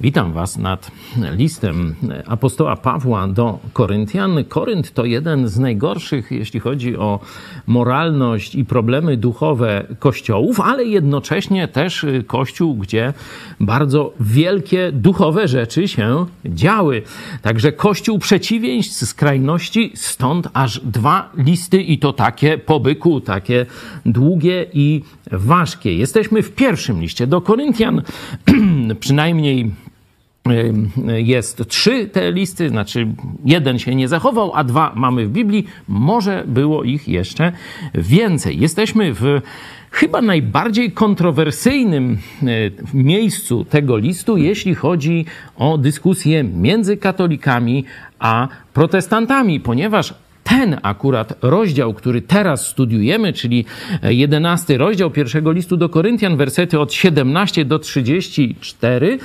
Witam Was nad listem apostoła Pawła do Koryntian. Korynt to jeden z najgorszych, jeśli chodzi o moralność i problemy duchowe kościołów, ale jednocześnie też kościół, gdzie bardzo wielkie duchowe rzeczy się działy. Także kościół przeciwieństw, skrajności, stąd aż dwa listy i to takie po byku, takie długie i ważkie. Jesteśmy w pierwszym liście do Koryntian, przynajmniej jest trzy te listy, znaczy jeden się nie zachował, a dwa mamy w Biblii. Może było ich jeszcze więcej. Jesteśmy w chyba najbardziej kontrowersyjnym e, miejscu tego listu, jeśli chodzi o dyskusję między katolikami a protestantami, ponieważ ten akurat rozdział, który teraz studiujemy, czyli jedenasty rozdział pierwszego listu do Koryntian, wersety od 17 do 34,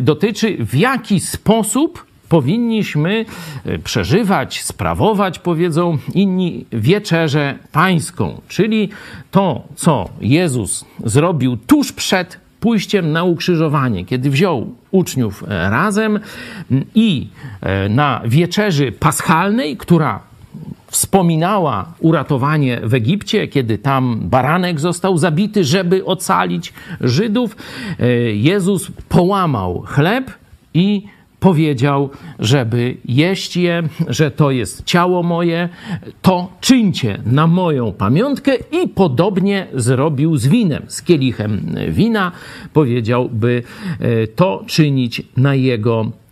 dotyczy w jaki sposób powinniśmy e, przeżywać, sprawować, powiedzą inni, wieczerzę pańską, czyli to, co Jezus zrobił tuż przed pójściem na ukrzyżowanie, kiedy wziął uczniów e, razem i e, na wieczerzy paschalnej, która wspominała uratowanie w Egipcie, kiedy tam baranek został zabity, żeby ocalić Żydów. E, Jezus połamał chleb i powiedział, żeby jeść je, że to jest ciało moje, to czyńcie na moją pamiątkę i podobnie zrobił z winem, z kielichem wina, powiedział, by e, to czynić na jego pamiątkę.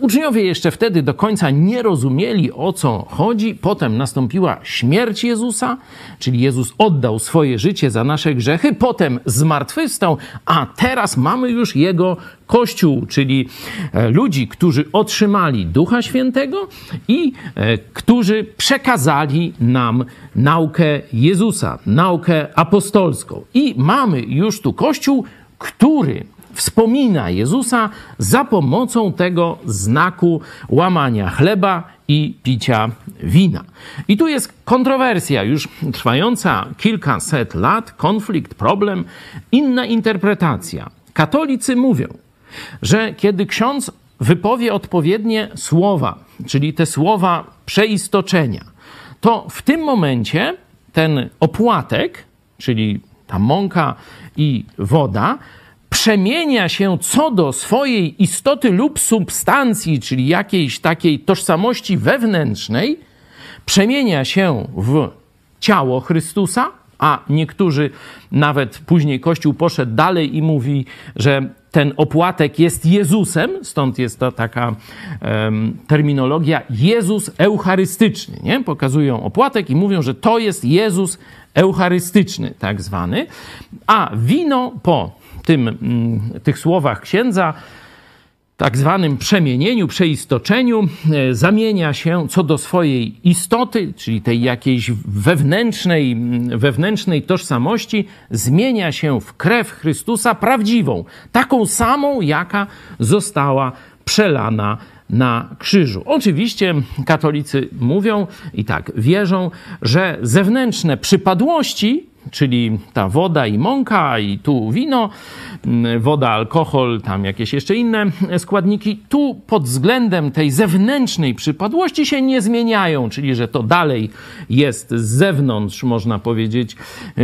Uczniowie jeszcze wtedy do końca nie rozumieli o co chodzi. Potem nastąpiła śmierć Jezusa, czyli Jezus oddał swoje życie za nasze grzechy, potem zmartwychwstał, a teraz mamy już jego Kościół, czyli e, ludzi, którzy otrzymali Ducha Świętego i e, którzy przekazali nam naukę Jezusa, naukę apostolską. I mamy już tu Kościół, który wspomina Jezusa za pomocą tego znaku łamania chleba i picia wina. I tu jest kontrowersja, już trwająca kilkaset lat, konflikt, problem, inna interpretacja. Katolicy mówią, że kiedy ksiądz wypowie odpowiednie słowa, czyli te słowa przeistoczenia, to w tym momencie ten opłatek, czyli ta mąka i woda, przemienia się co do swojej istoty lub substancji, czyli jakiejś takiej tożsamości wewnętrznej, przemienia się w ciało Chrystusa, a niektórzy nawet później Kościół poszedł dalej i mówi, że ten opłatek jest Jezusem, stąd jest to taka um, terminologia Jezus eucharystyczny. Nie? Pokazują opłatek i mówią, że to jest Jezus eucharystyczny, tak zwany, a wino po tym, mm, tych słowach księdza, tak zwanym przemienieniu, przeistoczeniu, e, zamienia się co do swojej istoty, czyli tej jakiejś wewnętrznej, mm, wewnętrznej tożsamości, zmienia się w krew Chrystusa prawdziwą, taką samą, jaka została przelana na krzyżu. Oczywiście katolicy mówią i tak wierzą, że zewnętrzne przypadłości czyli ta woda i mąka, i tu wino, mm, woda, alkohol, tam jakieś jeszcze inne składniki, tu pod względem tej zewnętrznej przypadłości się nie zmieniają, czyli że to dalej jest z zewnątrz, można powiedzieć,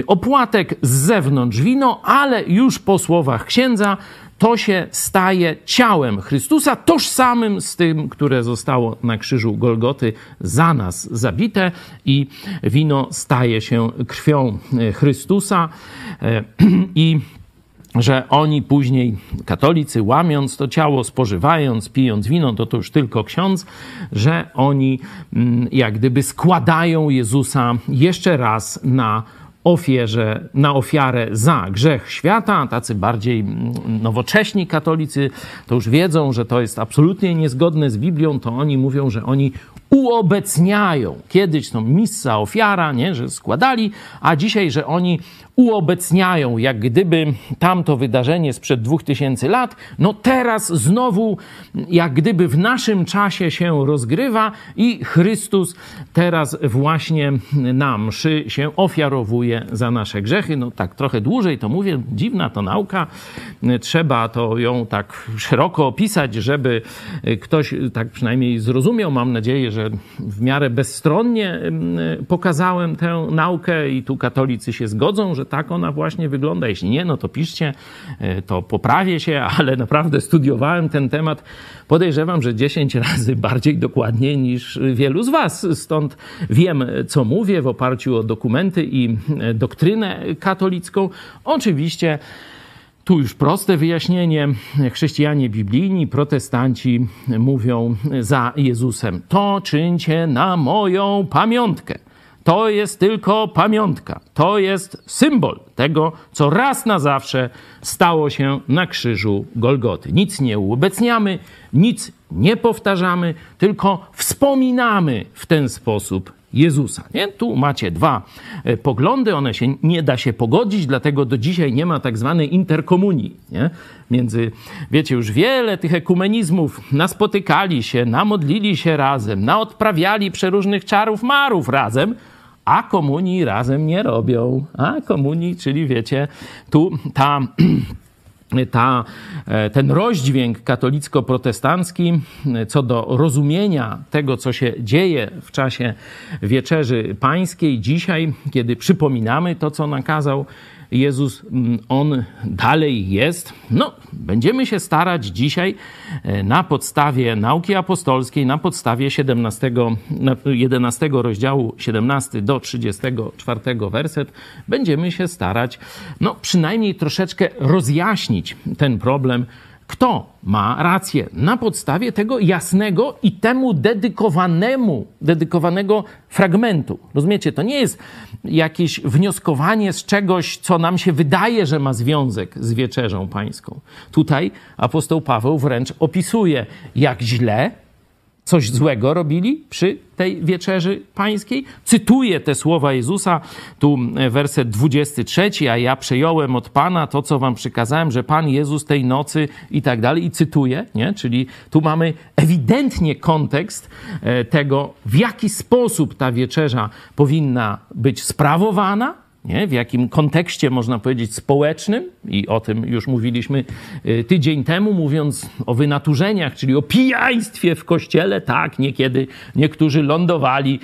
opłatek, z zewnątrz wino, ale już po słowach księdza to się staje ciałem Chrystusa, tożsamym z tym, które zostało na krzyżu Golgoty za nas zabite, i wino staje się krwią Chrystusa. E, I że oni później, katolicy, łamiąc to ciało, spożywając, pijąc wino, to to już tylko ksiądz, że oni mm, jak gdyby składają Jezusa jeszcze raz na ofierze, na ofiarę za grzech świata. Tacy bardziej mm, nowocześni katolicy to już wiedzą, że to jest absolutnie niezgodne z Biblią, to oni mówią, że oni uobecniają. Kiedyś to missa, ofiara, nie, że składali, a dzisiaj, że oni uobecniają, jak gdyby tamto wydarzenie sprzed dwóch tysięcy lat, no teraz znowu, jak gdyby w naszym czasie się rozgrywa i Chrystus teraz właśnie na mszy się ofiarowuje za nasze grzechy. No tak trochę dłużej to mówię, dziwna to nauka, trzeba to ją tak szeroko opisać, żeby ktoś tak przynajmniej zrozumiał. Mam nadzieję, że w miarę bezstronnie pokazałem tę naukę i tu katolicy się zgodzą, że tak ona właśnie wygląda. Jeśli nie, no to piszcie, e, to poprawię się, ale naprawdę studiowałem ten temat. Podejrzewam, że 10 razy bardziej dokładnie niż wielu z Was. Stąd wiem, co mówię w oparciu o dokumenty i e, doktrynę katolicką. Oczywiście. Tu już proste wyjaśnienie. Chrześcijanie biblijni, protestanci mówią za Jezusem: To czyńcie na moją pamiątkę. To jest tylko pamiątka. To jest symbol tego, co raz na zawsze stało się na krzyżu Golgoty. Nic nie uobecniamy, nic nie powtarzamy, tylko wspominamy w ten sposób Jezusa. Nie? Tu macie dwa e, poglądy, one się nie da się pogodzić, dlatego do dzisiaj nie ma tak zwanej interkomunii. Nie? Między, wiecie, już wiele tych ekumenizmów naspotykali się, namodlili się razem, naodprawiali przeróżnych czarów marów razem, a komunii razem nie robią. A komunii, czyli wiecie, tu ta ta, e, ten rozdźwięk katolicko-protestancki co do rozumienia tego, co się dzieje w czasie wieczerzy pańskiej, dzisiaj, kiedy przypominamy to, co nakazał Jezus, mm, On dalej jest. No, będziemy się starać dzisiaj e, na podstawie nauki apostolskiej, na podstawie 17, 11 rozdziału 17 do 34 werset, będziemy się starać, no, przynajmniej troszeczkę rozjaśnić ten problem kto ma rację na podstawie tego jasnego i temu dedykowanemu, dedykowanego fragmentu. Rozumiecie, to nie jest jakieś wnioskowanie z czegoś, co nam się wydaje, że ma związek z wieczerzą pańską. Tutaj apostoł Paweł wręcz opisuje, jak źle coś złego robili przy tej wieczerzy pańskiej. Cytuję te słowa Jezusa, tu e, werset 23, a ja przejąłem od Pana to, co wam przykazałem, że Pan Jezus tej nocy i tak dalej. I cytuję, nie? czyli tu mamy ewidentnie kontekst e, tego, w jaki sposób ta wieczerza powinna być sprawowana, nie? w jakim kontekście, można powiedzieć, społecznym, i o tym już mówiliśmy y, tydzień temu, mówiąc o wynaturzeniach, czyli o pijaństwie w kościele. Tak, niekiedy niektórzy lądowali,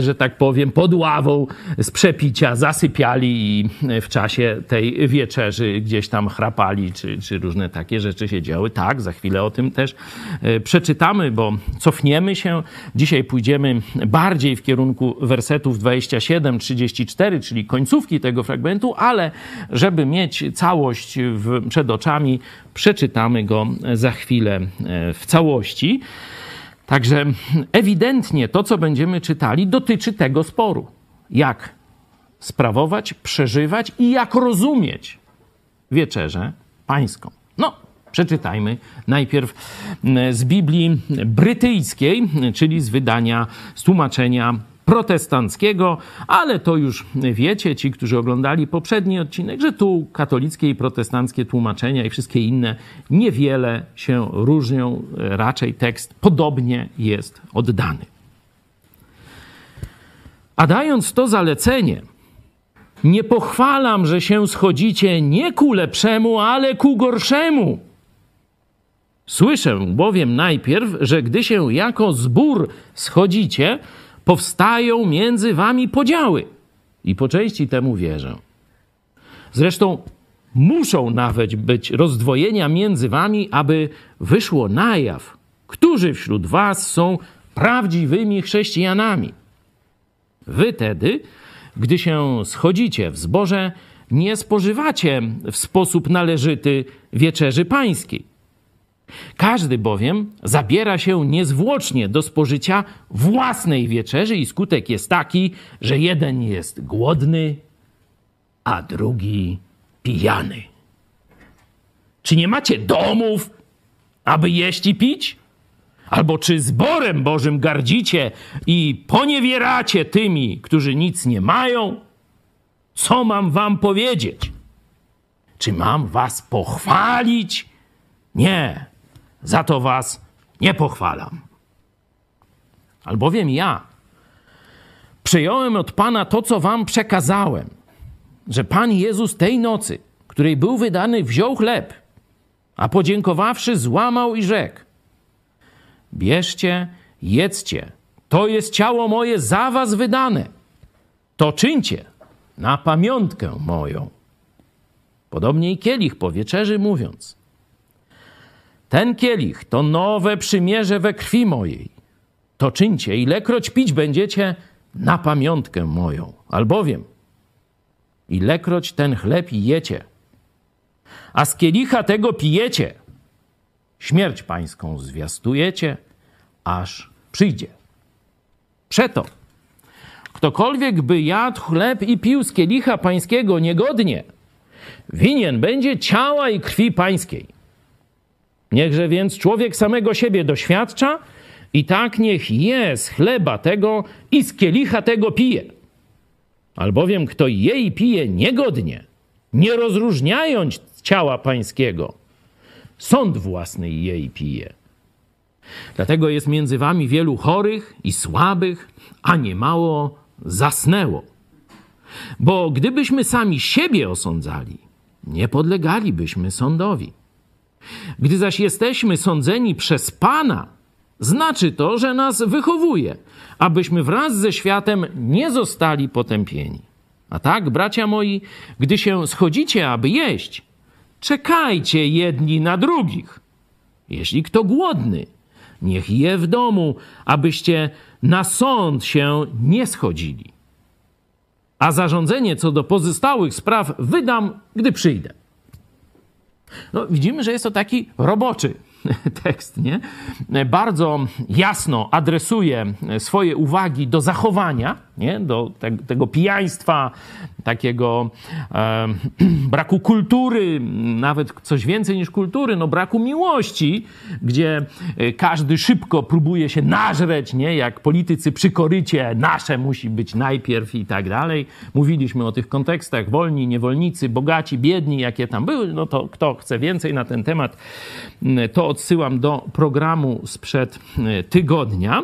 że tak powiem, pod ławą z przepicia, zasypiali i w czasie tej wieczerzy gdzieś tam chrapali, czy, czy różne takie rzeczy się działy. Tak, za chwilę o tym też y, przeczytamy, bo cofniemy się. Dzisiaj pójdziemy bardziej w kierunku wersetów 27, 34, czyli końców końcówki tego fragmentu, ale żeby mieć całość w, przed oczami, przeczytamy go za chwilę e, w całości. Także ewidentnie to, co będziemy czytali, dotyczy tego sporu. Jak sprawować, przeżywać i jak rozumieć wieczerzę pańską. No, przeczytajmy najpierw z Biblii brytyjskiej, czyli z wydania, z tłumaczenia protestanckiego, ale to już wiecie, ci, którzy oglądali poprzedni odcinek, że tu katolickie i protestanckie tłumaczenia i wszystkie inne niewiele się różnią, raczej tekst podobnie jest oddany. A dając to zalecenie, nie pochwalam, że się schodzicie nie ku lepszemu, ale ku gorszemu. Słyszę bowiem najpierw, że gdy się jako zbór schodzicie, powstają między wami podziały. I po części temu wierzę. Zresztą muszą nawet być rozdwojenia między wami, aby wyszło na jaw, którzy wśród was są prawdziwymi chrześcijanami. Wy tedy, gdy się schodzicie w zboże, nie spożywacie w sposób należyty wieczerzy pańskiej każdy bowiem zabiera się niezwłocznie do spożycia własnej wieczerzy i skutek jest taki, że jeden jest głodny, a drugi pijany. Czy nie macie domów, aby jeść i pić? Albo czy zborem Bożym gardzicie i poniewieracie tymi, którzy nic nie mają? Co mam wam powiedzieć? Czy mam was pochwalić? Nie, za to was nie pochwalam. Albowiem ja przyjąłem od Pana to, co wam przekazałem, że Pan Jezus tej nocy, której był wydany, wziął chleb, a podziękowawszy, złamał i rzekł: Bierzcie, jedzcie, to jest ciało moje za was wydane. To czyńcie na pamiątkę moją. Podobnie i kielich po wieczerzy mówiąc: Ten kielich to nowe przymierze we krwi mojej. To czyńcie, ilekroć pić będziecie na pamiątkę moją. Albowiem, ilekroć ten chleb jecie, a z kielicha tego pijecie, śmierć pańską zwiastujecie, aż przyjdzie. Przeto, ktokolwiek by jadł chleb i pił z kielicha pańskiego niegodnie, winien będzie ciała i krwi pańskiej. Niechże więc człowiek samego siebie doświadcza i tak niech je z chleba tego i z kielicha tego pije. Albowiem kto je i pije niegodnie, nie rozróżniając ciała pańskiego, sąd własny je i pije. Dlatego jest między wami wielu chorych i słabych, a niemało zasnęło. Bo gdybyśmy sami siebie osądzali, nie podlegalibyśmy sądowi. Gdy zaś jesteśmy sądzeni przez Pana, znaczy to, że nas wychowuje, abyśmy wraz ze światem nie zostali potępieni. A tak, bracia moi, gdy się schodzicie, aby jeść, czekajcie jedni na drugich. Jeśli kto głodny, niech je w domu, abyście na sąd się nie schodzili. A zarządzenie co do pozostałych spraw wydam, gdy przyjdę. No, widzimy, że jest to taki roboczy tekst, nie? Bardzo jasno adresuje swoje uwagi do zachowania, nie? Do te, tego pijaństwa, takiego e, braku kultury, nawet coś więcej niż kultury, no braku miłości, gdzie e, każdy szybko próbuje się nażreć, nie? Jak politycy przy korycie, nasze musi być najpierw i tak dalej. Mówiliśmy o tych kontekstach, wolni, niewolnicy, bogaci, biedni, jakie tam były, no to kto chce więcej na ten temat, to odsyłam do programu sprzed e, tygodnia.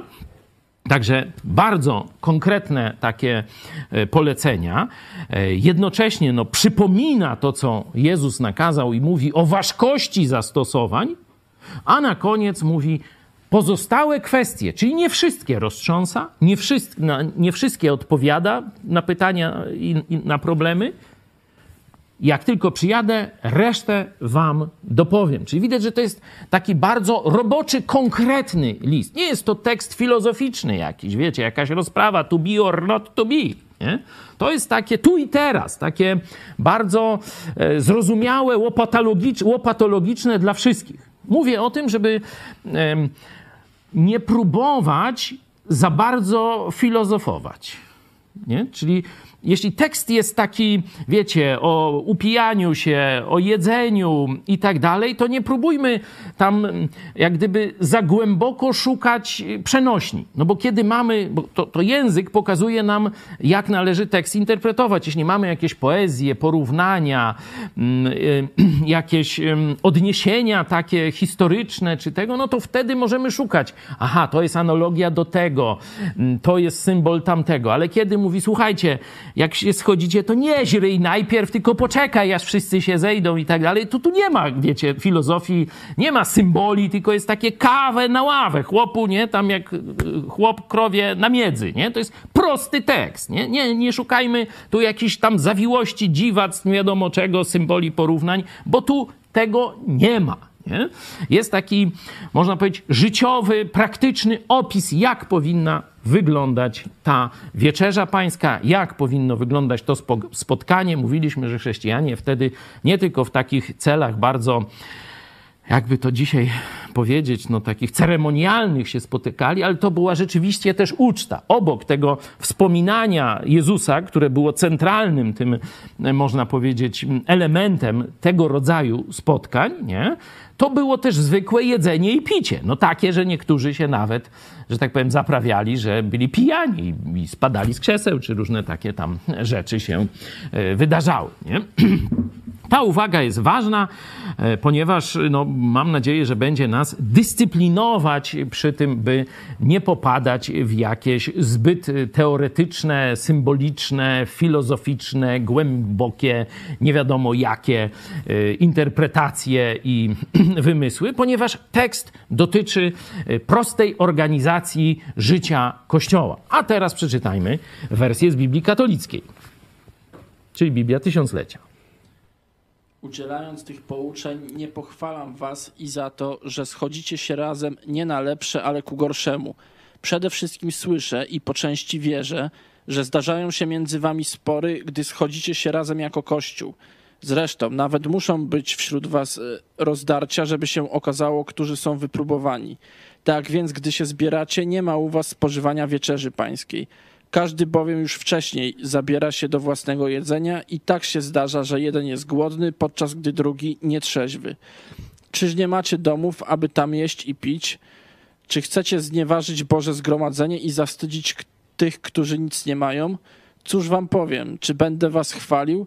Także bardzo konkretne takie e, polecenia. E, jednocześnie no, przypomina to, co Jezus nakazał i mówi o ważkości zastosowań, a na koniec mówi pozostałe kwestie, czyli nie wszystkie roztrząsa, nie, nie wszystkie odpowiada na pytania i, i na problemy, jak tylko przyjadę, resztę wam dopowiem. Czyli widać, że to jest taki bardzo roboczy, konkretny list. Nie jest to tekst filozoficzny jakiś, wiecie, jakaś rozprawa to be or not to be. Nie? To jest takie tu i teraz, takie bardzo e, zrozumiałe, łopatologiczne dla wszystkich. Mówię o tym, żeby nie próbować za bardzo filozofować. Nie? Czyli jeśli tekst jest taki, wiecie, o upijaniu się, o jedzeniu i tak dalej, to nie próbujmy tam jak gdyby za głęboko szukać przenośni. No bo kiedy mamy, bo to, to język pokazuje nam, jak należy tekst interpretować. Jeśli mamy jakieś poezje, porównania, mm, y, jakieś odniesienia takie historyczne czy tego, no to wtedy możemy szukać. Aha, to jest analogia do tego, mm, to jest symbol tamtego. Ale kiedy mówi, słuchajcie, jak się schodzicie, to nie źryj najpierw, tylko poczekaj, aż wszyscy się zejdą i tak dalej. To tu nie ma, wiecie, filozofii, nie ma symboli, tylko jest takie kawę na ławę. Chłopu, nie? Tam jak y, chłop krowie na miedzy, nie? To jest prosty tekst, nie? Nie, nie szukajmy tu jakichś tam zawiłości, dziwactw, nie wiadomo czego, symboli porównań, bo tu tego nie ma. Nie? Jest taki, można powiedzieć, życiowy, praktyczny opis, jak powinna wyglądać ta wieczerza pańska, jak powinno wyglądać to spotkanie. Mówiliśmy, że chrześcijanie wtedy nie tylko w takich celach bardzo jakby to dzisiaj powiedzieć, no takich ceremonialnych się spotykali, ale to była rzeczywiście też uczta. Obok tego wspominania Jezusa, które było centralnym tym, można powiedzieć, elementem tego rodzaju spotkań, nie? To było też zwykłe jedzenie i picie. No takie, że niektórzy się nawet, że tak powiem, zaprawiali, że byli pijani i spadali z krzeseł, czy różne takie tam rzeczy się e, wydarzały. Nie? Ta uwaga jest ważna, e, ponieważ no, mam nadzieję, że będzie nas dyscyplinować przy tym, by nie popadać w jakieś zbyt teoretyczne, symboliczne, filozoficzne, głębokie, nie wiadomo jakie e, interpretacje i wymysły, ponieważ tekst dotyczy e, prostej organizacji życia Kościoła. A teraz przeczytajmy wersję z Biblii katolickiej, czyli Biblia Tysiąclecia. Udzielając tych pouczeń, nie pochwalam was i za to, że schodzicie się razem nie na lepsze, ale ku gorszemu. Przede wszystkim słyszę i po części wierzę, że zdarzają się między wami spory, gdy schodzicie się razem jako Kościół. Zresztą nawet muszą być wśród was e, rozdarcia, żeby się okazało, którzy są wypróbowani. Tak więc, gdy się zbieracie, nie ma u was spożywania wieczerzy pańskiej. Każdy bowiem już wcześniej zabiera się do własnego jedzenia i tak się zdarza, że jeden jest głodny, podczas gdy drugi nietrzeźwy. Czyż nie macie domów, aby tam jeść i pić? Czy chcecie znieważyć Boże zgromadzenie i zastydzić tych, którzy nic nie mają? Cóż wam powiem? Czy będę was chwalił?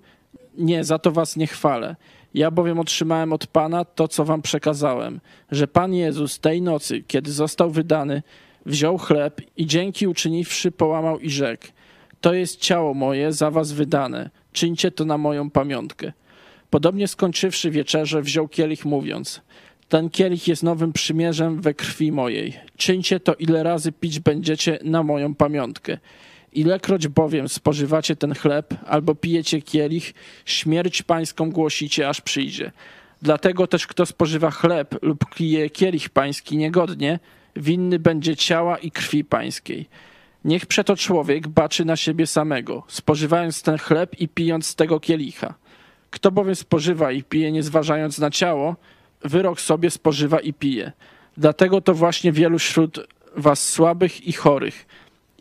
Nie, za to was nie chwalę. Ja bowiem otrzymałem od Pana to, co wam przekazałem, że Pan Jezus tej nocy, kiedy został wydany, wziął chleb i dzięki uczyniwszy połamał i rzekł: To jest ciało moje za was wydane, czyńcie to na moją pamiątkę. Podobnie skończywszy wieczerze, wziął kielich, mówiąc: Ten kielich jest nowym przymierzem we krwi mojej. Czyńcie to, ile razy pić będziecie na moją pamiątkę. Ilekroć bowiem spożywacie ten chleb albo pijecie kielich, śmierć pańską głosicie, aż przyjdzie. Dlatego też kto spożywa chleb lub pije kielich pański niegodnie, winny będzie ciała i krwi pańskiej. Niech przeto człowiek baczy na siebie samego, spożywając ten chleb i pijąc z tego kielicha. Kto bowiem spożywa i pije, nie zważając na ciało, wyrok sobie spożywa i pije. Dlatego to właśnie wielu wśród was słabych i chorych,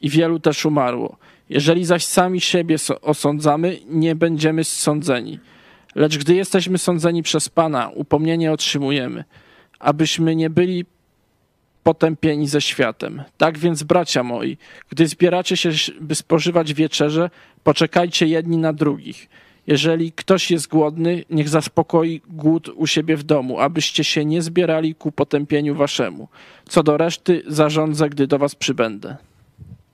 i wielu też umarło. Jeżeli zaś sami siebie osądzamy, nie będziemy sądzeni. Lecz gdy jesteśmy sądzeni przez Pana, upomnienie otrzymujemy, abyśmy nie byli potępieni ze światem. Tak więc, bracia moi, gdy zbieracie się, by spożywać wieczerze, poczekajcie jedni na drugich. Jeżeli ktoś jest głodny, niech zaspokoi głód u siebie w domu, abyście się nie zbierali ku potępieniu waszemu. Co do reszty, zarządzę, gdy do was przybędę.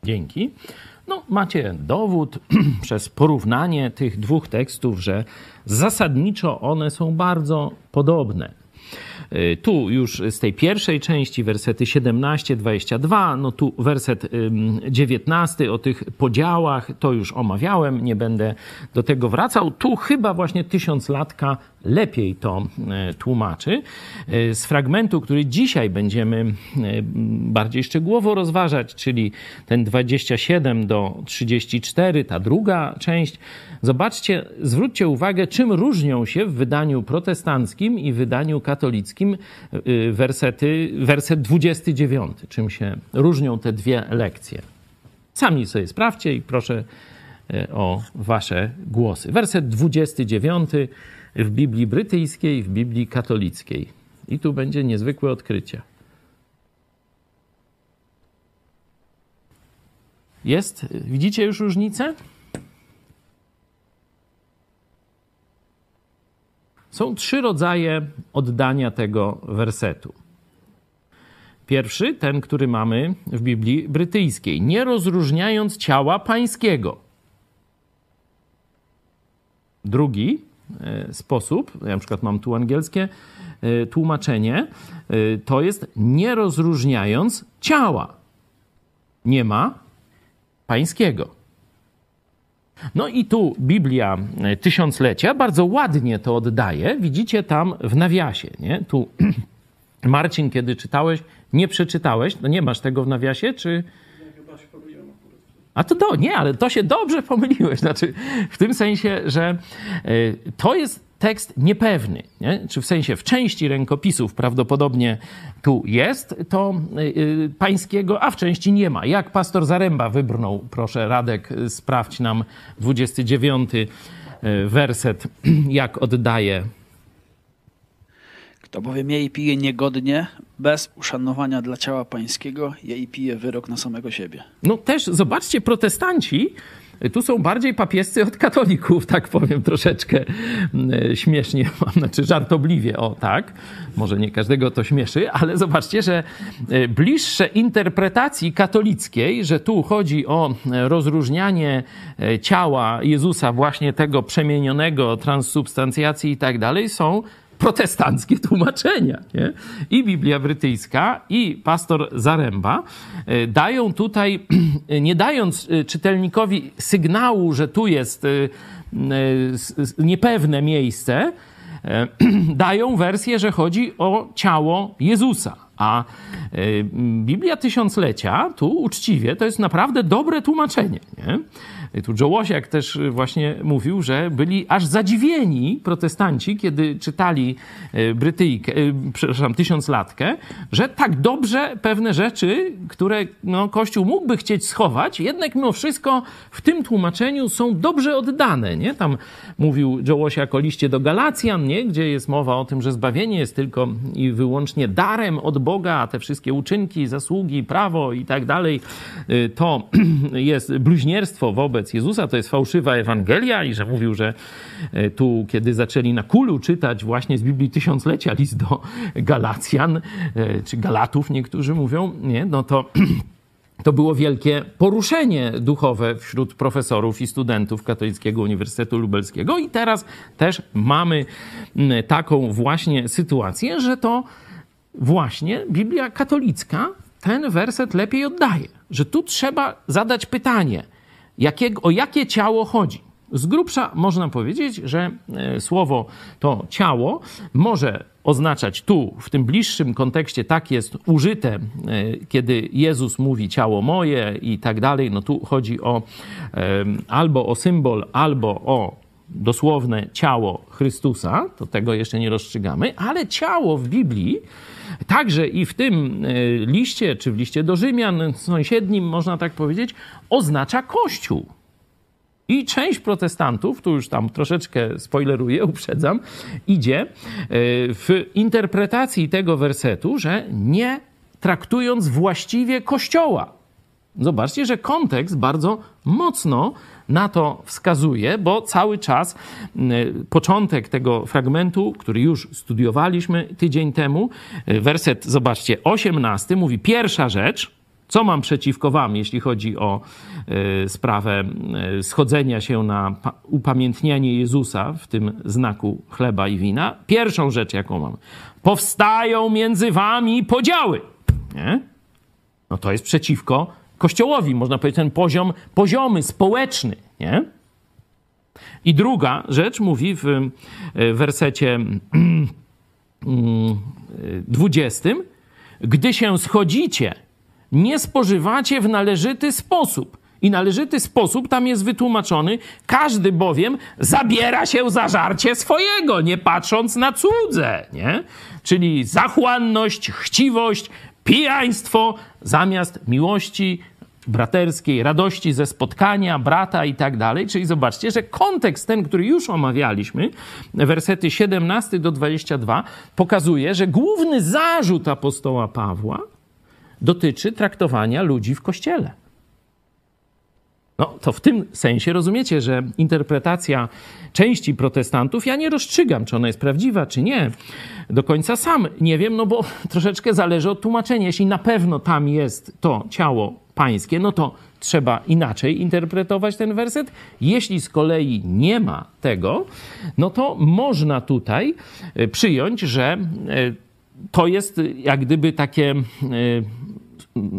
Dzięki. No, macie dowód przez porównanie tych dwóch tekstów, że zasadniczo one są bardzo podobne. Y, tu już z tej pierwszej części, wersety 17-22, no tu werset 19 o tych podziałach, to już omawiałem, nie będę do tego wracał. Tu chyba właśnie tysiąclatka lepiej to e, tłumaczy. E, z fragmentu, który dzisiaj będziemy bardziej szczegółowo rozważać, czyli ten 27 do 34, ta druga część, zobaczcie, zwróćcie uwagę, czym różnią się w wydaniu protestanckim i wydaniu katolickim wersety, werset 29, czym się różnią te dwie lekcje. Sami sobie sprawdźcie i proszę o wasze głosy. Werset 29 w Biblii brytyjskiej, w Biblii katolickiej. I tu będzie niezwykłe odkrycie. Jest, widzicie już różnicę? Są trzy rodzaje oddania tego wersetu. Pierwszy, ten, który mamy w Biblii brytyjskiej, nie rozróżniając ciała pańskiego. Drugi, E, sposób, ja na przykład mam tu angielskie e, tłumaczenie, e, to jest nie rozróżniając ciała. Nie ma pańskiego. No i tu Biblia Tysiąclecia bardzo ładnie to oddaje. Widzicie tam w nawiasie, nie? Tu Marcin, kiedy czytałeś, nie przeczytałeś, no nie masz tego w nawiasie, czy... A to nie, ale to się dobrze pomyliłeś. Znaczy, w tym sensie, że e, to jest tekst niepewny, nie? czy w sensie w części rękopisów prawdopodobnie tu jest to yy, pańskiego, a w części nie ma. Jak pastor Zaręba wybrnął, proszę Radek, sprawdź nam 29 werset, jak oddaje kto bowiem je i pije niegodnie, bez uszanowania dla ciała pańskiego, je i pije wyrok na samego siebie. No też, zobaczcie, protestanci tu są bardziej papiescy od katolików, tak powiem troszeczkę mm, śmiesznie, znaczy żartobliwie, o tak. Może nie każdego to śmieszy, ale zobaczcie, że e, bliższe interpretacji katolickiej, że tu chodzi o e, rozróżnianie e, ciała Jezusa, właśnie tego przemienionego, transsubstancjacji i tak dalej, są protestanckie tłumaczenia. Nie? I Biblia Brytyjska, i pastor Zaręba e, dają tutaj, nie dając e, czytelnikowi sygnału, że tu jest e, niepewne miejsce, dają wersję, że chodzi o ciało Jezusa. A Biblia Tysiąclecia, tu uczciwie, to jest naprawdę dobre tłumaczenie. Nie? Tu Joe Łosiak też właśnie mówił, że byli aż zadziwieni protestanci, kiedy czytali e, Brytyjkę, przepraszam, tysiąclatkę, że tak dobrze pewne rzeczy, które no, Kościół mógłby chcieć schować, jednak mimo wszystko w tym tłumaczeniu są dobrze oddane. Nie? Tam mówił Joe Łosiak o liście do Galacjan, nie? gdzie jest mowa o tym, że zbawienie jest tylko i wyłącznie darem od Boga, a te wszystkie uczynki, zasługi, prawo i tak dalej, e, to jest bluźnierstwo wobec Jezusa, to jest fałszywa Ewangelia i że mówił, że e, tu, kiedy zaczęli na kulu czytać właśnie z Biblii Tysiąclecia list do Galacjan, e, czy Galatów niektórzy mówią, nie, no to to było wielkie poruszenie duchowe wśród profesorów i studentów Katolickiego Uniwersytetu Lubelskiego. I teraz też mamy taką właśnie sytuację, że to właśnie Biblia katolicka ten werset lepiej oddaje. Że tu trzeba zadać pytanie – jakiego, o jakie ciało chodzi. Z grubsza można powiedzieć, że e, słowo to ciało może oznaczać tu, w tym bliższym kontekście, tak jest użyte, e, kiedy Jezus mówi ciało moje i tak dalej. No tu chodzi o albo o symbol, albo o dosłowne ciało Chrystusa. To tego jeszcze nie rozstrzygamy, ale ciało w Biblii Także i w tym e, liście, czy w liście do Rzymian sąsiednim, można tak powiedzieć, oznacza Kościół. I część protestantów, tu już tam troszeczkę spoileruję, uprzedzam, idzie e, w interpretacji tego wersetu, że nie traktując właściwie Kościoła. Zobaczcie, że kontekst bardzo mocno na to wskazuje, bo cały czas początek tego fragmentu, który już studiowaliśmy tydzień temu, y, werset, zobaczcie, 18 mówi: Pierwsza rzecz, co mam przeciwko Wam, jeśli chodzi o y, sprawę y, schodzenia się na upamiętnianie Jezusa w tym znaku chleba i wina? Pierwszą rzecz, jaką mam, powstają między Wami podziały. Nie? No to jest przeciwko Kościołowi, można powiedzieć, ten poziom, poziomy, społeczny, nie? I druga rzecz mówi w e, wersecie 20, mm, gdy się schodzicie, nie spożywacie w należyty sposób. I należyty sposób tam jest wytłumaczony, każdy bowiem zabiera się za żarcie swojego, nie patrząc na cudze, nie? Czyli zachłanność, chciwość, pijaństwo zamiast miłości braterskiej, radości ze spotkania brata i tak dalej. Czyli zobaczcie, że kontekst ten, który już omawialiśmy, wersety 17 do 22, pokazuje, że główny zarzut apostoła Pawła dotyczy traktowania ludzi w kościele. No, to w tym sensie rozumiecie, że interpretacja części protestantów, ja nie rozstrzygam, czy ona jest prawdziwa, czy nie. Do końca sam nie wiem, no bo troszeczkę zależy od tłumaczenia. Jeśli na pewno tam jest to ciało pańskie, no to trzeba inaczej interpretować ten werset. Jeśli z kolei nie ma tego, no to można tutaj e, przyjąć, że e, to jest jak gdyby takie e,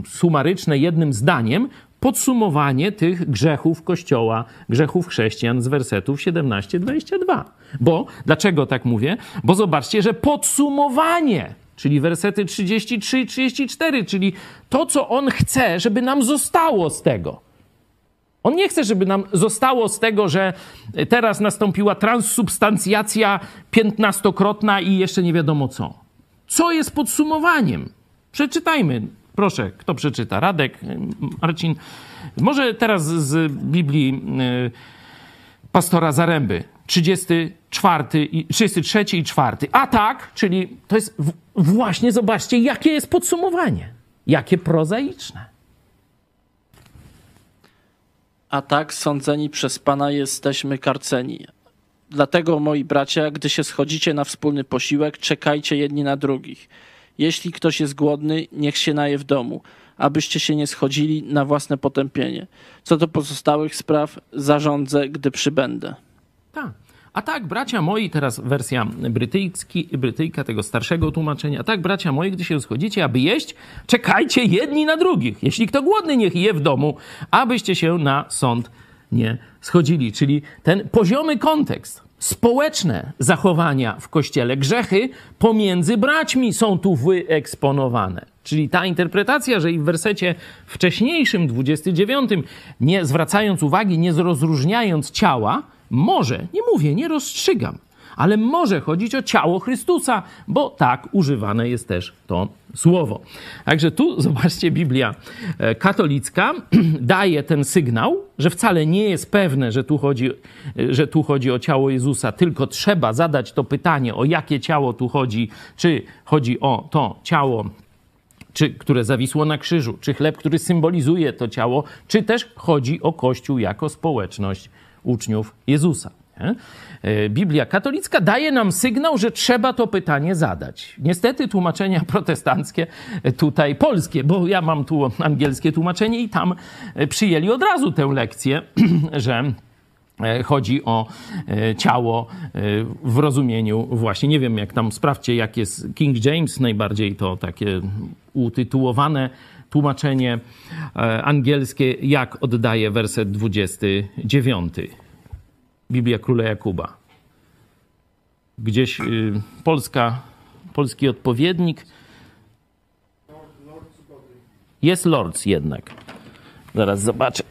sumaryczne jednym zdaniem podsumowanie tych grzechów Kościoła, grzechów chrześcijan z wersetów 17-22. Bo, dlaczego tak mówię? Bo zobaczcie, że podsumowanie, czyli wersety 33 i 34, czyli to, co on chce, żeby nam zostało z tego. On nie chce, żeby nam zostało z tego, że teraz nastąpiła transsubstancjacja piętnastokrotna i jeszcze nie wiadomo co. Co jest podsumowaniem? Przeczytajmy. Proszę, kto przeczyta? Radek, Marcin. Może teraz z Biblii y, pastora Zaręby. 34, 33 i 4. A tak, czyli to jest właśnie, zobaczcie, jakie jest podsumowanie. Jakie prozaiczne. A tak sądzeni przez Pana jesteśmy karceni. Dlatego, moi bracia, gdy się schodzicie na wspólny posiłek, czekajcie jedni na drugich. Jeśli ktoś jest głodny, niech się naje w domu, abyście się nie schodzili na własne potępienie. Co do pozostałych spraw, zarządzę, gdy przybędę. Tak. A tak, bracia moi, teraz wersja brytyjski, brytyjka tego starszego tłumaczenia. A tak, bracia moi, gdy się schodzicie, aby jeść, czekajcie jedni na drugich. Jeśli kto głodny, niech je w domu, abyście się na sąd nie schodzili. Czyli ten poziomy kontekst, społeczne zachowania w kościele, grzechy pomiędzy braćmi są tu wyeksponowane. Czyli ta interpretacja, że i w wersecie wcześniejszym, 29, nie zwracając uwagi, nie rozróżniając ciała, może, nie mówię, nie rozstrzygam, ale może chodzić o ciało Chrystusa, bo tak używane jest też to słowo. Także tu, zobaczcie, Biblia e, katolicka daje ten sygnał, że wcale nie jest pewne, że tu, chodzi, e, że tu chodzi o ciało Jezusa, tylko trzeba zadać to pytanie, o jakie ciało tu chodzi, czy chodzi o to ciało czy, które zawisło na krzyżu, czy chleb, który symbolizuje to ciało, czy też chodzi o Kościół jako społeczność uczniów Jezusa. E, Biblia katolicka daje nam sygnał, że trzeba to pytanie zadać. Niestety tłumaczenia protestanckie, e, tutaj polskie, bo ja mam tu angielskie tłumaczenie i tam e, przyjęli od razu tę lekcję, że chodzi o ciało w rozumieniu właśnie, nie wiem jak tam, sprawdźcie jak jest King James, najbardziej to takie utytułowane tłumaczenie angielskie, jak oddaje werset 29. Biblia Króla Jakuba. Gdzieś y, Polska, polski odpowiednik. Jest Lords jednak. Zaraz zobaczę.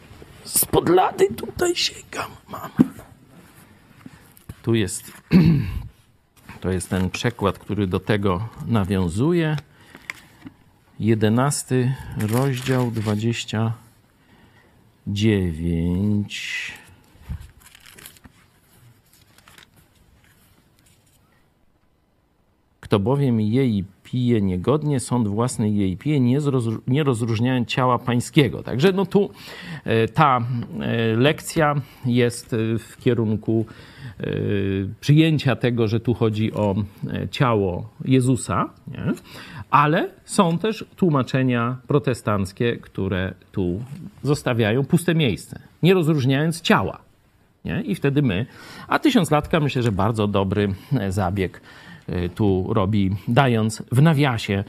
Spod lady tutaj sięgam. Mam. Tu jest. To jest ten przekład, który do tego nawiązuje. 11 rozdział 29. Kto bowiem jej pije niegodnie, sąd własny jej pije, nie, nie rozróżniając ciała pańskiego. Także no tu e, ta e, lekcja jest e, w kierunku przyjęcia tego, że tu chodzi o ciało Jezusa, nie? ale są też tłumaczenia protestanckie, które tu zostawiają puste miejsce, nie rozróżniając ciała. Nie? I wtedy my, a tysiąclatka myślę, że bardzo dobry zabieg tu robi, dając w nawiasie,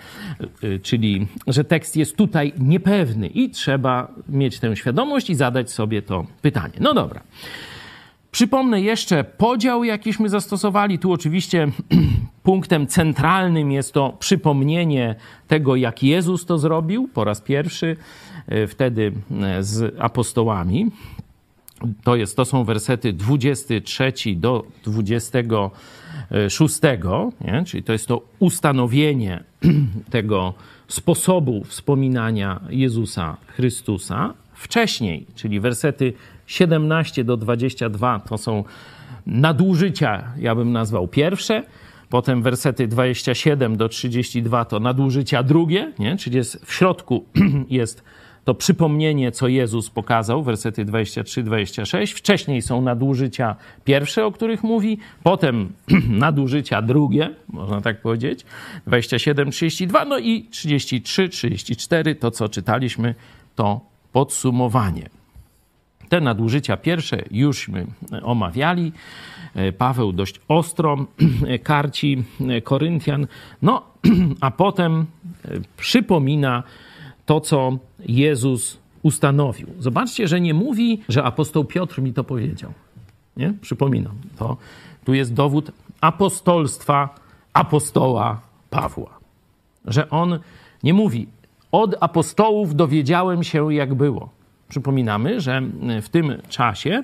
y, czyli że tekst jest tutaj niepewny i trzeba mieć tę świadomość i zadać sobie to pytanie. No dobra. Przypomnę jeszcze podział, jakiśmy zastosowali. Tu oczywiście punktem centralnym jest to przypomnienie tego, jak Jezus to zrobił po raz pierwszy, y, wtedy z apostołami. To, jest, to są wersety 23 do 20 szóstego, nie? czyli to jest to ustanowienie tego sposobu wspominania Jezusa Chrystusa. Wcześniej, czyli wersety 17 do 22 to są nadużycia, ja bym nazwał pierwsze, potem wersety 27 do 32 to nadużycia drugie, nie? czyli jest, w środku jest to przypomnienie, co Jezus pokazał, wersety 23-26. Wcześniej są nadużycia pierwsze, o których mówi, potem nadużycia drugie, można tak powiedzieć, 27-32, no i 33-34, to co czytaliśmy, to podsumowanie. Te nadużycia pierwsze jużśmy omawiali. Paweł dość ostro karci Koryntian, no a potem przypomina to, co Jezus ustanowił. Zobaczcie, że nie mówi, że apostoł Piotr mi to powiedział. Nie? Przypominam, to tu jest dowód apostolstwa apostoła Pawła. Że on nie mówi, od apostołów dowiedziałem się, jak było. Przypominamy, że w tym czasie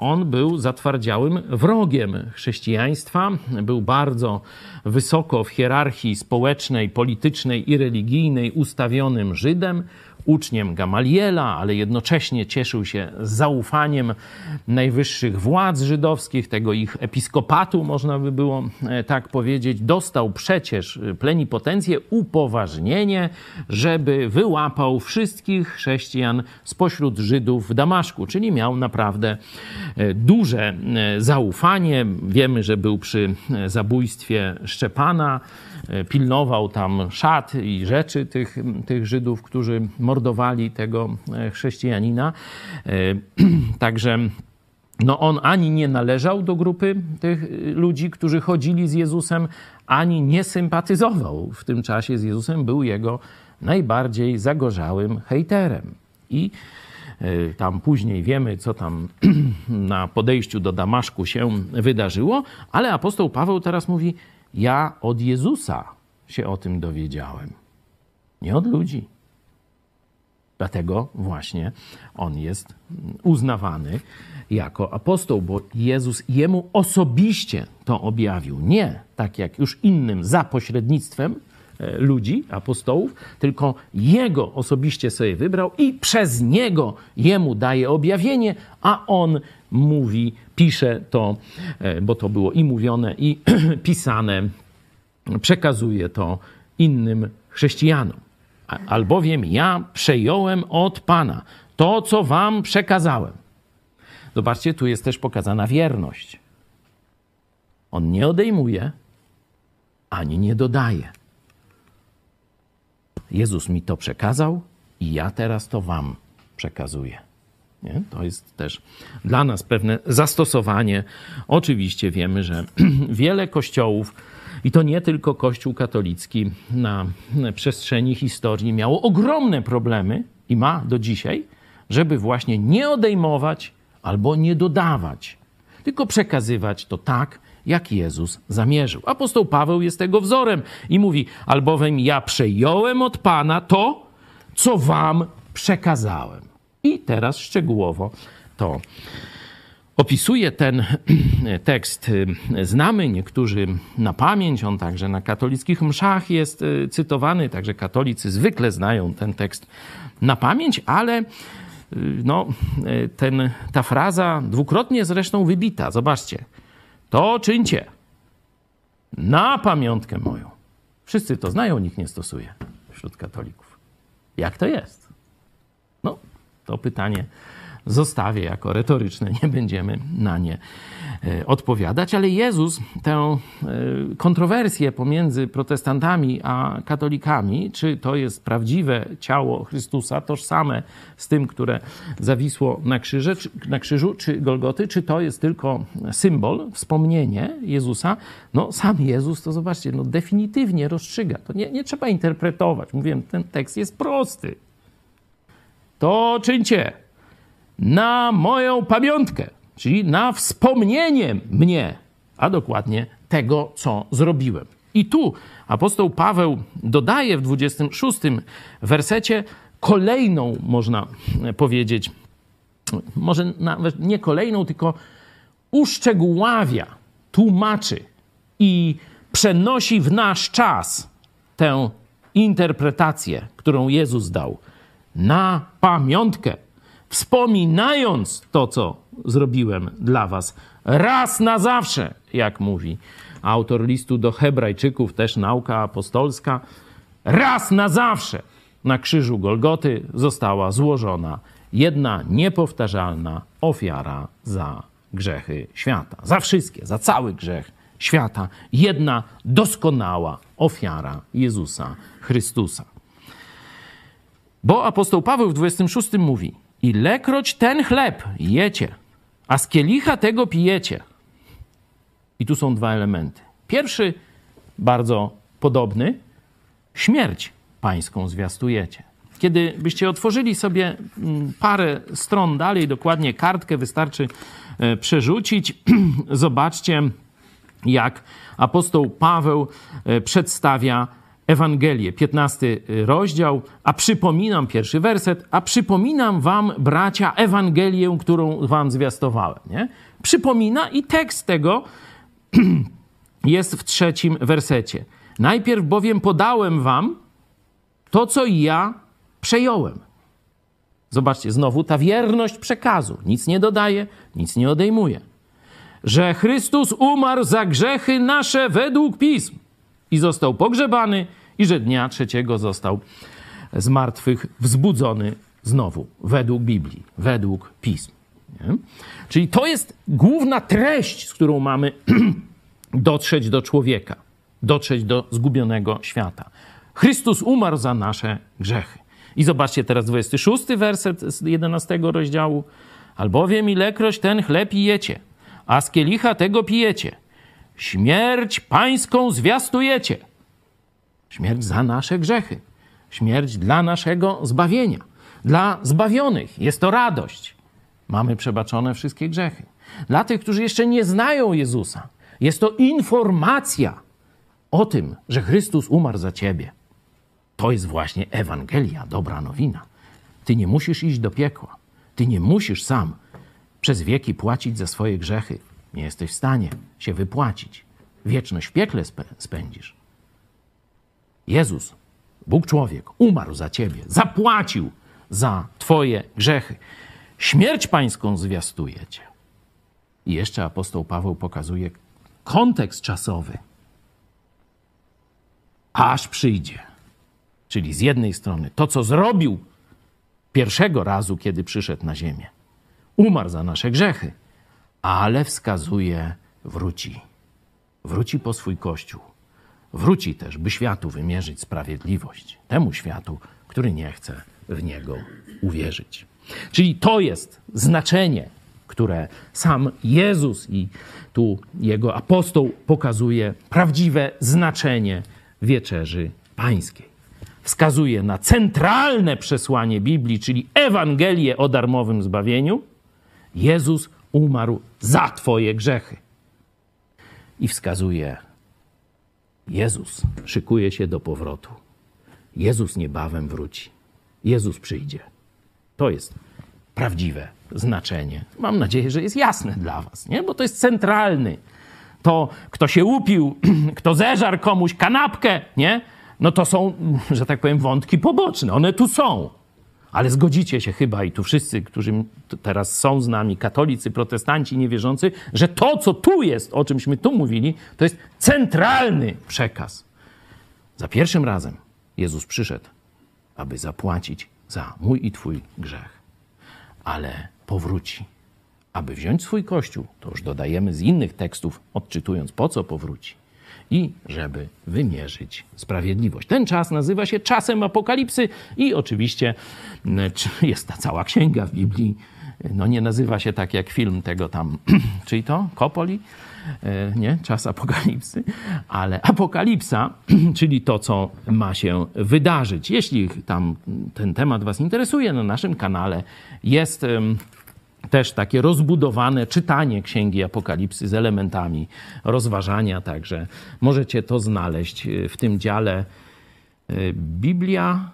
on był zatwardziałym wrogiem chrześcijaństwa, był bardzo wysoko w hierarchii społecznej, politycznej i religijnej ustawionym Żydem uczniem Gamaliela, ale jednocześnie cieszył się zaufaniem najwyższych władz żydowskich, tego ich episkopatu, można by było e, tak powiedzieć. Dostał przecież plenipotencję upoważnienie, żeby wyłapał wszystkich chrześcijan spośród Żydów w Damaszku, czyli miał naprawdę e, duże e, zaufanie. Wiemy, że był przy zabójstwie Szczepana, pilnował tam szat i rzeczy tych, tych Żydów, którzy mordowali tego e, chrześcijanina. E, także no on ani nie należał do grupy tych ludzi, którzy chodzili z Jezusem, ani nie sympatyzował w tym czasie z Jezusem, był jego najbardziej zagorzałym hejterem. I e, tam później wiemy, co tam na podejściu do Damaszku się wydarzyło, ale apostoł Paweł teraz mówi: Ja od Jezusa się o tym dowiedziałem, nie od ludzi. Dlatego właśnie on jest uznawany jako apostoł, bo Jezus jemu osobiście to objawił. Nie tak jak już innym za pośrednictwem e, ludzi, apostołów, tylko jego osobiście sobie wybrał i przez niego jemu daje objawienie, a on mówi, pisze to, e, bo to było i mówione, i pisane, przekazuje to innym chrześcijanom albowiem ja przejąłem od Pana to, co wam przekazałem. Zobaczcie, tu jest też pokazana wierność. On nie odejmuje, ani nie dodaje. Jezus mi to przekazał i ja teraz to wam przekazuję. Nie? To jest też dla nas pewne zastosowanie. Oczywiście wiemy, że wiele kościołów i to nie tylko Kościół katolicki na przestrzeni historii miało ogromne problemy i ma do dzisiaj, żeby właśnie nie odejmować albo nie dodawać, tylko przekazywać to tak, jak Jezus zamierzył. Apostoł Paweł jest tego wzorem i mówi: Albowiem ja przejąłem od Pana to, co wam przekazałem. I teraz szczegółowo to opisuje ten tekst, y, znamy, niektórzy na pamięć, on także na katolickich mszach jest y, cytowany, także katolicy zwykle znają ten tekst na pamięć, ale y, no, ten, ta fraza dwukrotnie zresztą wybita. Zobaczcie. To czyńcie na pamiątkę moją. Wszyscy to znają, nikt nie stosuje wśród katolików. Jak to jest? No, to pytanie zostawię jako retoryczne, nie będziemy na nie e, odpowiadać, ale Jezus tę e, kontrowersję pomiędzy protestantami a katolikami, czy to jest prawdziwe ciało Chrystusa, tożsame z tym, które zawisło na, krzyże, na krzyżu, czy Golgoty, czy to jest tylko symbol, wspomnienie Jezusa, no sam Jezus, to zobaczcie, no definitywnie rozstrzyga. To nie, nie trzeba interpretować. Mówiłem, ten tekst jest prosty. To czyńcie na moją pamiątkę, czyli na wspomnienie mnie, a dokładnie tego, co zrobiłem. I tu apostoł Paweł dodaje w 26 wersecie kolejną, można powiedzieć, może nawet nie kolejną, tylko uszczegóławia, tłumaczy i przenosi w nasz czas tę interpretację, którą Jezus dał na pamiątkę wspominając to, co zrobiłem dla was raz na zawsze, jak mówi autor listu do Hebrajczyków, też nauka apostolska, raz na zawsze na krzyżu Golgoty została złożona jedna niepowtarzalna ofiara za grzechy świata. Za wszystkie, za cały grzech świata. Jedna doskonała ofiara Jezusa Chrystusa. Bo apostoł Paweł w 26 mówi: Ilekroć ten chleb jecie, a z kielicha tego pijecie. I tu są dwa elementy. Pierwszy, bardzo podobny, śmierć pańską zwiastujecie. Kiedy byście otworzyli sobie mm, parę stron dalej, dokładnie kartkę, wystarczy e, przerzucić, zobaczcie, jak apostoł Paweł e, przedstawia Ewangelię, 15 rozdział, a przypominam, pierwszy werset, a przypominam wam, bracia, Ewangelię, którą wam zwiastowałem. Nie? Przypomina i tekst tego jest w trzecim wersecie. Najpierw bowiem podałem wam to, co ja przejąłem. Zobaczcie, znowu ta wierność przekazu. Nic nie dodaje, nic nie odejmuje. Że Chrystus umarł za grzechy nasze według pism i został pogrzebany, i że dnia trzeciego został z martwych wzbudzony znowu, według Biblii, według pism. Nie? Czyli to jest główna treść, z którą mamy dotrzeć do człowieka, dotrzeć do zgubionego świata. Chrystus umarł za nasze grzechy. I zobaczcie teraz 26 werset z 11 rozdziału. Albowiem ilekroć ten chleb jecie, a z kielicha tego pijecie, śmierć pańską zwiastujecie. Śmierć za nasze grzechy. Śmierć dla naszego zbawienia. Dla zbawionych jest to radość. Mamy przebaczone wszystkie grzechy. Dla tych, którzy jeszcze nie znają Jezusa, jest to informacja o tym, że Chrystus umarł za ciebie. To jest właśnie Ewangelia, dobra nowina. Ty nie musisz iść do piekła. Ty nie musisz sam przez wieki płacić za swoje grzechy. Nie jesteś w stanie się wypłacić. Wieczność w piekle spędzisz. Jezus, Bóg człowiek, umarł za ciebie, zapłacił za twoje grzechy. Śmierć pańską zwiastujecie. I jeszcze apostoł Paweł pokazuje kontekst czasowy. Aż przyjdzie. Czyli z jednej strony to, co zrobił pierwszego razu, kiedy przyszedł na ziemię. Umarł za nasze grzechy, ale wskazuje, wróci. Wróci po swój kościół. Wróci też, by światu wymierzyć sprawiedliwość. Temu światu, który nie chce w niego uwierzyć. Czyli to jest znaczenie, które sam Jezus i tu jego apostoł pokazuje prawdziwe znaczenie wieczerzy pańskiej. Wskazuje na centralne przesłanie Biblii, czyli Ewangelię o darmowym zbawieniu. Jezus umarł za Twoje grzechy. I wskazuje, Jezus szykuje się do powrotu. Jezus niebawem wróci. Jezus przyjdzie. To jest prawdziwe znaczenie. Mam nadzieję, że jest jasne dla Was, nie? bo to jest centralny. To, kto się upił, kto zeżarł komuś kanapkę, nie? no to są, że tak powiem, wątki poboczne. One tu są. Ale zgodzicie się chyba i tu wszyscy, którzy teraz są z nami, katolicy, protestanci, niewierzący, że to, co tu jest, o czymśmy tu mówili, to jest centralny przekaz. Za pierwszym razem Jezus przyszedł, aby zapłacić za mój i Twój grzech. Ale powróci, aby wziąć swój kościół, to już dodajemy z innych tekstów, odczytując po co powróci i żeby wymierzyć sprawiedliwość. Ten czas nazywa się czasem apokalipsy i oczywiście jest ta cała księga w Biblii. No nie nazywa się tak jak film tego tam, czyli to Kopoli, e, nie, czas apokalipsy, ale apokalipsa, czyli to, co ma się wydarzyć. Jeśli tam ten temat Was interesuje, na naszym kanale jest też takie rozbudowane czytanie Księgi Apokalipsy z elementami rozważania, także możecie to znaleźć w tym dziale e, Biblia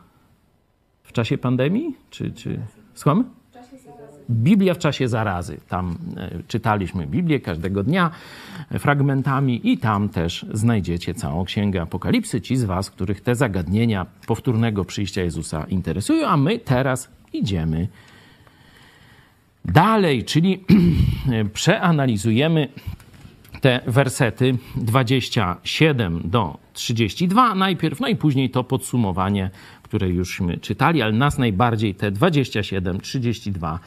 w czasie pandemii? Czy, czy... Słucham? Biblia w czasie zarazy. Tam e, czytaliśmy Biblię każdego dnia fragmentami i tam też znajdziecie całą Księgę Apokalipsy. Ci z Was, których te zagadnienia powtórnego przyjścia Jezusa interesują, a my teraz idziemy dalej, czyli przeanalizujemy te wersety 27 do 32 najpierw, no i później to podsumowanie, które jużśmy czytali, ale nas najbardziej te 27, 32,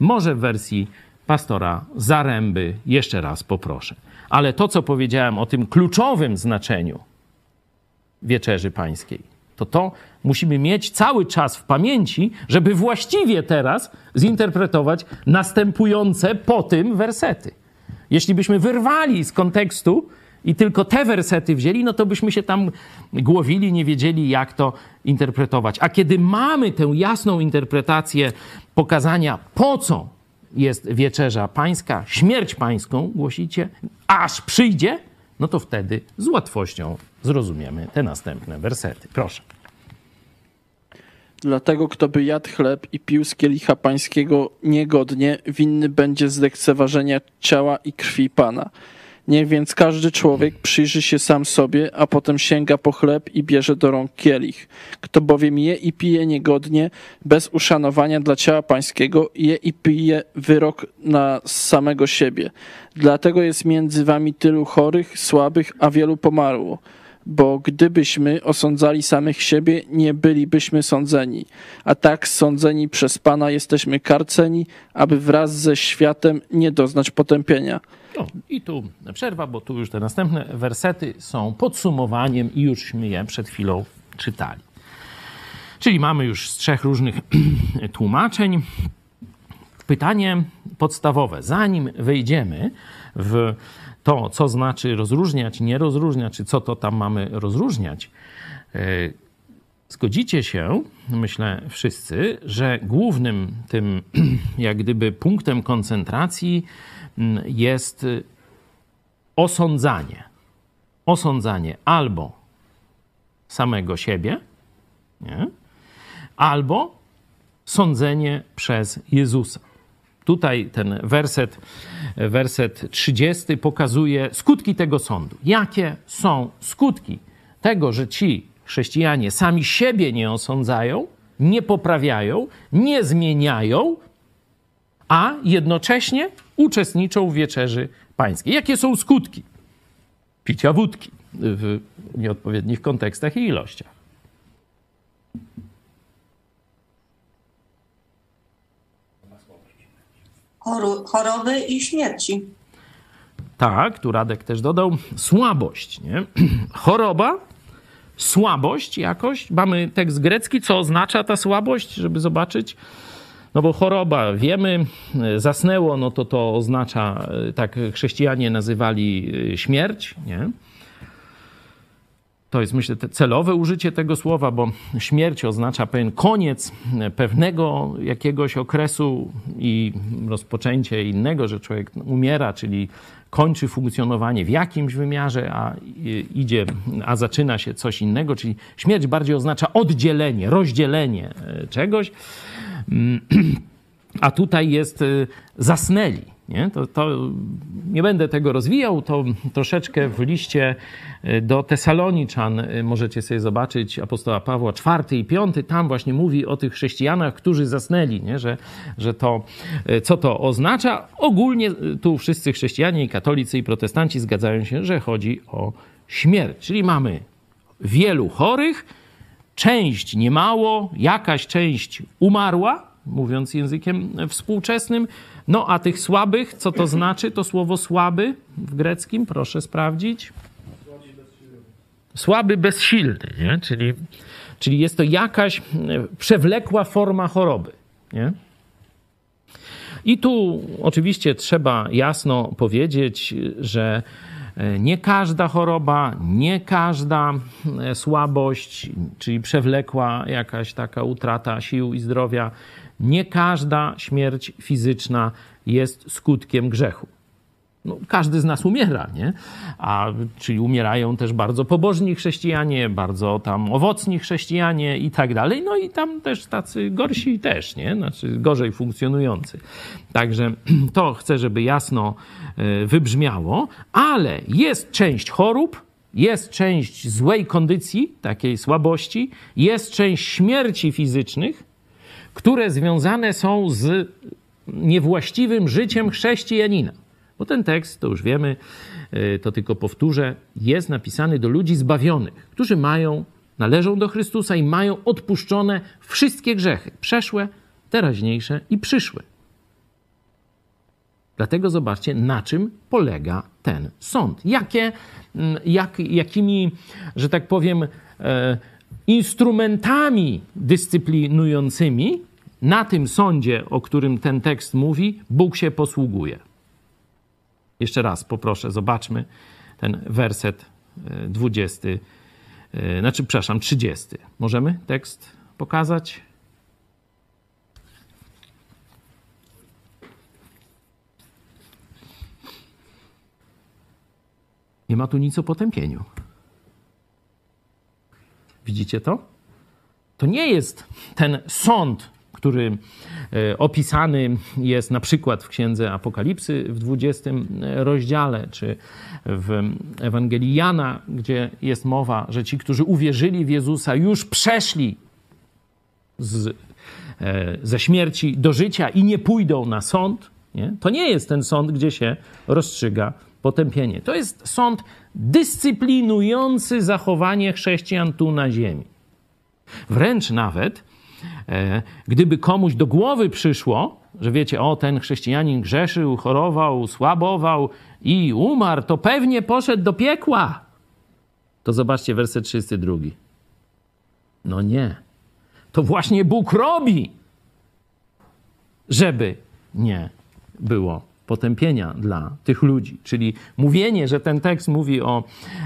może w wersji pastora Zaręby jeszcze raz poproszę. Ale to, co powiedziałem o tym kluczowym znaczeniu wieczerzy pańskiej, to to musimy mieć cały czas w pamięci, żeby właściwie teraz zinterpretować następujące po tym wersety. Jeśli byśmy wyrwali z kontekstu i tylko te wersety wzięli, no to byśmy się tam głowili, nie wiedzieli, jak to interpretować. A kiedy mamy tę jasną interpretację pokazania, po co jest wieczerza pańska, śmierć pańską, głosicie, aż przyjdzie, no to wtedy z łatwością zrozumiemy te następne wersety. Proszę. Dlatego, kto by jadł chleb i pił z kielicha pańskiego niegodnie, winny będzie z lekceważenia ciała i krwi Pana. Niech więc każdy człowiek przyjrzy się sam sobie, a potem sięga po chleb i bierze do rąk kielich. Kto bowiem je i pije niegodnie, bez uszanowania dla ciała pańskiego, je i pije wyrok na samego siebie. Dlatego jest między wami tylu chorych, słabych, a wielu pomarło bo gdybyśmy osądzali samych siebie, nie bylibyśmy sądzeni. A tak sądzeni przez Pana jesteśmy karceni, aby wraz ze światem nie doznać potępienia. No, I tu przerwa, bo tu już te następne wersety są podsumowaniem i jużśmy je przed chwilą czytali. Czyli mamy już z trzech różnych tłumaczeń. Pytanie podstawowe, zanim wejdziemy w to, co znaczy rozróżniać, nie rozróżniać, czy co to tam mamy rozróżniać, e, zgodzicie się, myślę wszyscy, że głównym tym, jak gdyby, punktem koncentracji mm, jest osądzanie. Osądzanie albo samego siebie, nie? albo sądzenie przez Jezusa. Tutaj ten werset, werset 30 pokazuje skutki tego sądu. Jakie są skutki tego, że ci chrześcijanie sami siebie nie osądzają, nie poprawiają, nie zmieniają, a jednocześnie uczestniczą w wieczerzy pańskiej. Jakie są skutki picia wódki w nieodpowiednich kontekstach i ilościach? Choroby i śmierci. Tak, tu Radek też dodał słabość. Nie? Choroba, słabość jakoś. Mamy tekst grecki, co oznacza ta słabość, żeby zobaczyć. No bo choroba, wiemy, zasnęło, no to to oznacza, tak chrześcijanie nazywali śmierć, nie? To jest, myślę, celowe użycie tego słowa, bo śmierć oznacza pewien koniec pewnego jakiegoś okresu i rozpoczęcie innego, że człowiek umiera, czyli kończy funkcjonowanie w jakimś wymiarze, a idzie, a zaczyna się coś innego, czyli śmierć bardziej oznacza oddzielenie, rozdzielenie e, czegoś. A tutaj jest e, zasnęli. Nie? To, to nie będę tego rozwijał, to troszeczkę w liście e, do Tesaloniczan e, możecie sobie zobaczyć apostoła Pawła czwarty i piąty, tam właśnie mówi o tych chrześcijanach, którzy zasnęli, nie? Że, że to, co to oznacza. Ogólnie tu wszyscy chrześcijanie i katolicy i protestanci zgadzają się, że chodzi o śmierć. Czyli mamy wielu chorych, część niemało, jakaś część umarła, mówiąc językiem współczesnym, no a tych słabych, co to znaczy to słowo słaby w greckim? Proszę sprawdzić. Słaby, bezsilny, nie? Czyli, czyli jest to jakaś e, przewlekła forma choroby. Nie? I tu oczywiście trzeba jasno powiedzieć, że e, nie każda choroba, nie każda e, słabość, czyli przewlekła jakaś taka utrata sił i zdrowia, nie każda śmierć fizyczna jest skutkiem grzechu. No, każdy z nas umiera, nie? A, czyli umierają też bardzo pobożni chrześcijanie, bardzo tam owocni chrześcijanie i tak dalej. No i tam też tacy gorsi też, nie? Znaczy gorzej funkcjonujący. Także to chcę, żeby jasno e, wybrzmiało, ale jest część chorób, jest część złej kondycji, takiej słabości, jest część śmierci fizycznych, które związane są z niewłaściwym życiem chrześcijanina. Bo ten tekst, to już wiemy, e, to tylko powtórzę, jest napisany do ludzi zbawionych, którzy mają, należą do Chrystusa i mają odpuszczone wszystkie grzechy, przeszłe, teraźniejsze i przyszłe. Dlatego zobaczcie, na czym polega ten sąd. Jakie, jak, jakimi, że tak powiem, e, instrumentami dyscyplinującymi na tym sądzie, o którym ten tekst mówi, Bóg się posługuje. Jeszcze raz poproszę, zobaczmy ten werset 20, e, e, znaczy, przepraszam, 30. Możemy tekst pokazać? Nie ma tu nic o potępieniu. Widzicie to? To nie jest ten sąd, który e, opisany jest na przykład w Księdze Apokalipsy w 20 rozdziale, czy w Ewangelii Jana, gdzie jest mowa, że ci, którzy uwierzyli w Jezusa, już przeszli z, e, ze śmierci do życia i nie pójdą na sąd. Nie? To nie jest ten sąd, gdzie się rozstrzyga potępienie. To jest sąd dyscyplinujący zachowanie chrześcijan tu na ziemi. Wręcz nawet, gdyby komuś do głowy przyszło, że wiecie, o ten chrześcijanin grzeszył, chorował, słabował i umarł, to pewnie poszedł do piekła. To zobaczcie werset 32. No nie. To właśnie Bóg robi, żeby nie było potępienia dla tych ludzi. Czyli mówienie, że ten tekst mówi o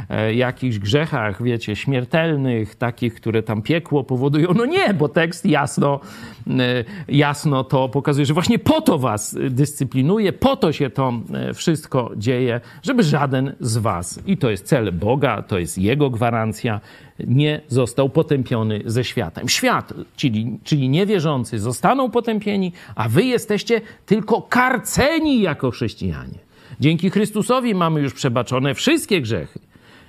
e, jakichś grzechach, wiecie, śmiertelnych, takich, które tam piekło powodują. No nie, bo tekst jasno, e, jasno to pokazuje, że właśnie po to was dyscyplinuje, po to się to e, wszystko dzieje, żeby żaden z was, i to jest cel Boga, to jest Jego gwarancja, nie został potępiony ze światem. Świat, czyli, czyli niewierzący, zostaną potępieni, a wy jesteście tylko karceni jako chrześcijanie. Dzięki Chrystusowi mamy już przebaczone wszystkie grzechy.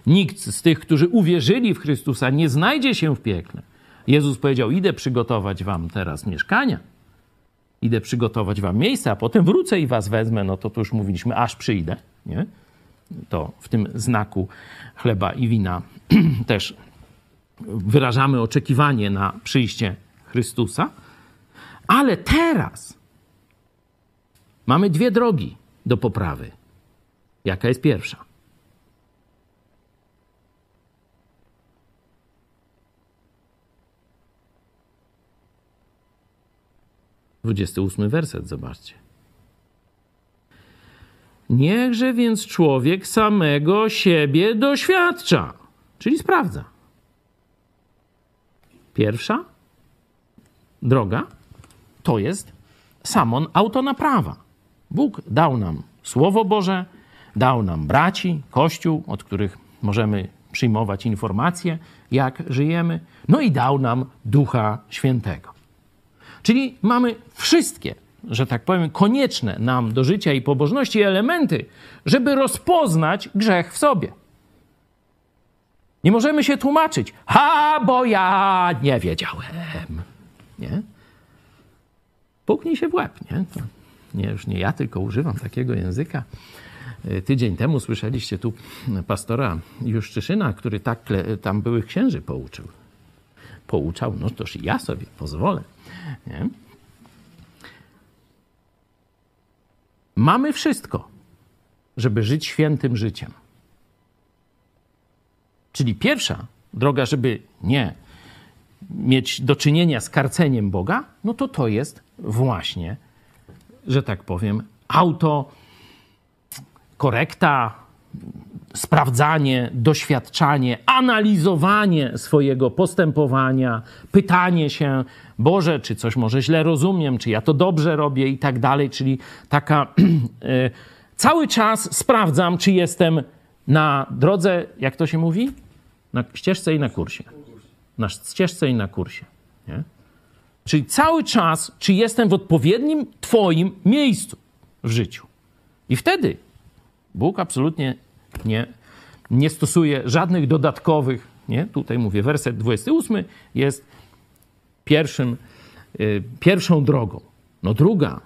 Nikt z tych, którzy uwierzyli w Chrystusa, nie znajdzie się w piekle. Jezus powiedział: Idę przygotować wam teraz mieszkania, idę przygotować wam miejsce, a potem wrócę i was wezmę. No to tu już mówiliśmy, aż przyjdę. Nie? To w tym znaku chleba i wina też wyrażamy oczekiwanie na przyjście Chrystusa, ale teraz mamy dwie drogi do poprawy. Jaka jest pierwsza? Dwudziesty ósmy werset, zobaczcie. Niechże więc człowiek samego siebie doświadcza, czyli sprawdza. Pierwsza droga to jest samon autonaprawa. Bóg dał nam Słowo Boże, dał nam braci, Kościół, od których możemy przyjmować informacje, jak żyjemy, no i dał nam Ducha Świętego. Czyli mamy wszystkie, że tak powiem, konieczne nam do życia i pobożności elementy, żeby rozpoznać grzech w sobie. Nie możemy się tłumaczyć. Ha, bo ja nie wiedziałem. Nie? Puknij się w łeb, nie? To nie, już nie ja, tylko używam takiego języka. E, tydzień temu słyszeliście tu pastora Juszczyszyna, który tak tam byłych księży pouczył. Pouczał, no toż ja sobie pozwolę. Nie? Mamy wszystko, żeby żyć świętym życiem. Czyli pierwsza droga, żeby nie mieć do czynienia z karceniem Boga, no to to jest właśnie, że tak powiem, auto, korekta, sprawdzanie, doświadczanie, analizowanie swojego postępowania, pytanie się, Boże, czy coś może źle rozumiem, czy ja to dobrze robię i tak dalej, czyli taka e, cały czas sprawdzam, czy jestem na drodze, jak to się mówi? Na ścieżce i na kursie. Na ścieżce i na kursie. Nie? Czyli cały czas, czy jestem w odpowiednim Twoim miejscu w życiu. I wtedy Bóg absolutnie nie, nie stosuje żadnych dodatkowych, nie? tutaj mówię, werset 28 jest pierwszym, y, pierwszą drogą. No druga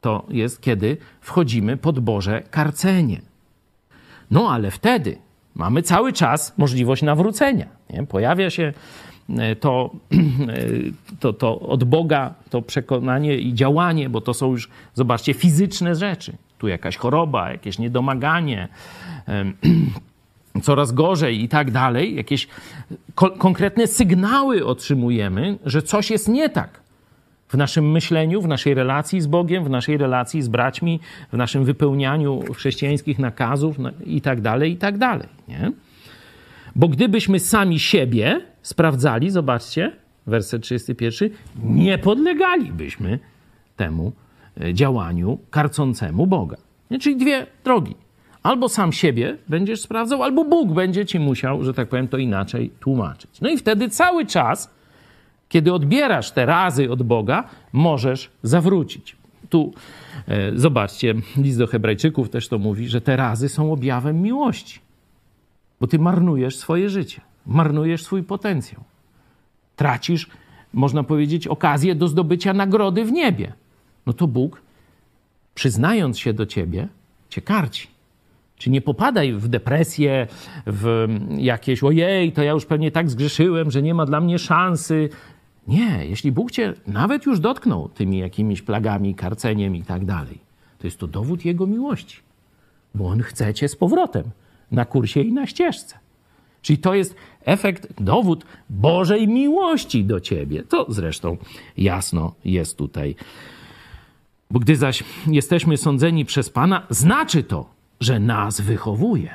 to jest, kiedy wchodzimy pod Boże karcenie. No ale wtedy mamy cały czas możliwość nawrócenia. Nie? Pojawia się e, to, e, to, to od Boga, to przekonanie i działanie, bo to są już, zobaczcie, fizyczne rzeczy. Tu jakaś choroba, jakieś niedomaganie, coraz gorzej i tak dalej. Jakieś ko konkretne sygnały otrzymujemy, że coś jest nie tak w naszym myśleniu, w naszej relacji z Bogiem, w naszej relacji z braćmi, w naszym wypełnianiu chrześcijańskich nakazów no i tak dalej, i tak dalej. Nie? Bo gdybyśmy sami siebie sprawdzali, zobaczcie, werset 31, nie podlegalibyśmy temu e, działaniu karcącemu Boga. Nie? Czyli dwie drogi. Albo sam siebie będziesz sprawdzał, albo Bóg będzie ci musiał, że tak powiem, to inaczej tłumaczyć. No i wtedy cały czas, kiedy odbierasz te razy od Boga, możesz zawrócić. Tu e, zobaczcie, list do Hebrajczyków też to mówi, że te razy są objawem miłości, bo ty marnujesz swoje życie, marnujesz swój potencjał, tracisz, można powiedzieć, okazję do zdobycia nagrody w niebie. No to Bóg, przyznając się do ciebie, cię karci. Czy nie popadaj w depresję, w jakieś ojej, to ja już pewnie tak zgrzeszyłem, że nie ma dla mnie szansy. Nie, jeśli Bóg cię nawet już dotknął tymi jakimiś plagami, karceniem i tak dalej, to jest to dowód Jego miłości, bo On chce cię z powrotem na kursie i na ścieżce. Czyli to jest efekt, dowód Bożej miłości do ciebie. To zresztą jasno jest tutaj. Bo gdy zaś jesteśmy sądzeni przez Pana, znaczy to, że nas wychowuje.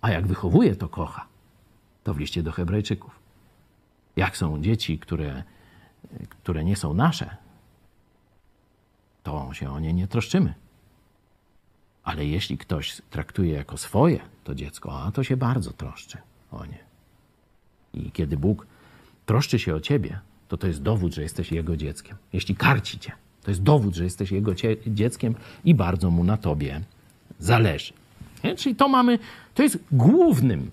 A jak wychowuje, to kocha. To w liście do Hebrajczyków. Jak są dzieci, które, które nie są nasze, to się o nie nie troszczymy. Ale jeśli ktoś traktuje jako swoje to dziecko, a to się bardzo troszczy o nie. I kiedy Bóg troszczy się o ciebie, to to jest dowód, że jesteś Jego dzieckiem. Jeśli karci cię, to jest dowód, że jesteś Jego dzieckiem i bardzo Mu na tobie zależy. Nie? Czyli to mamy, to jest głównym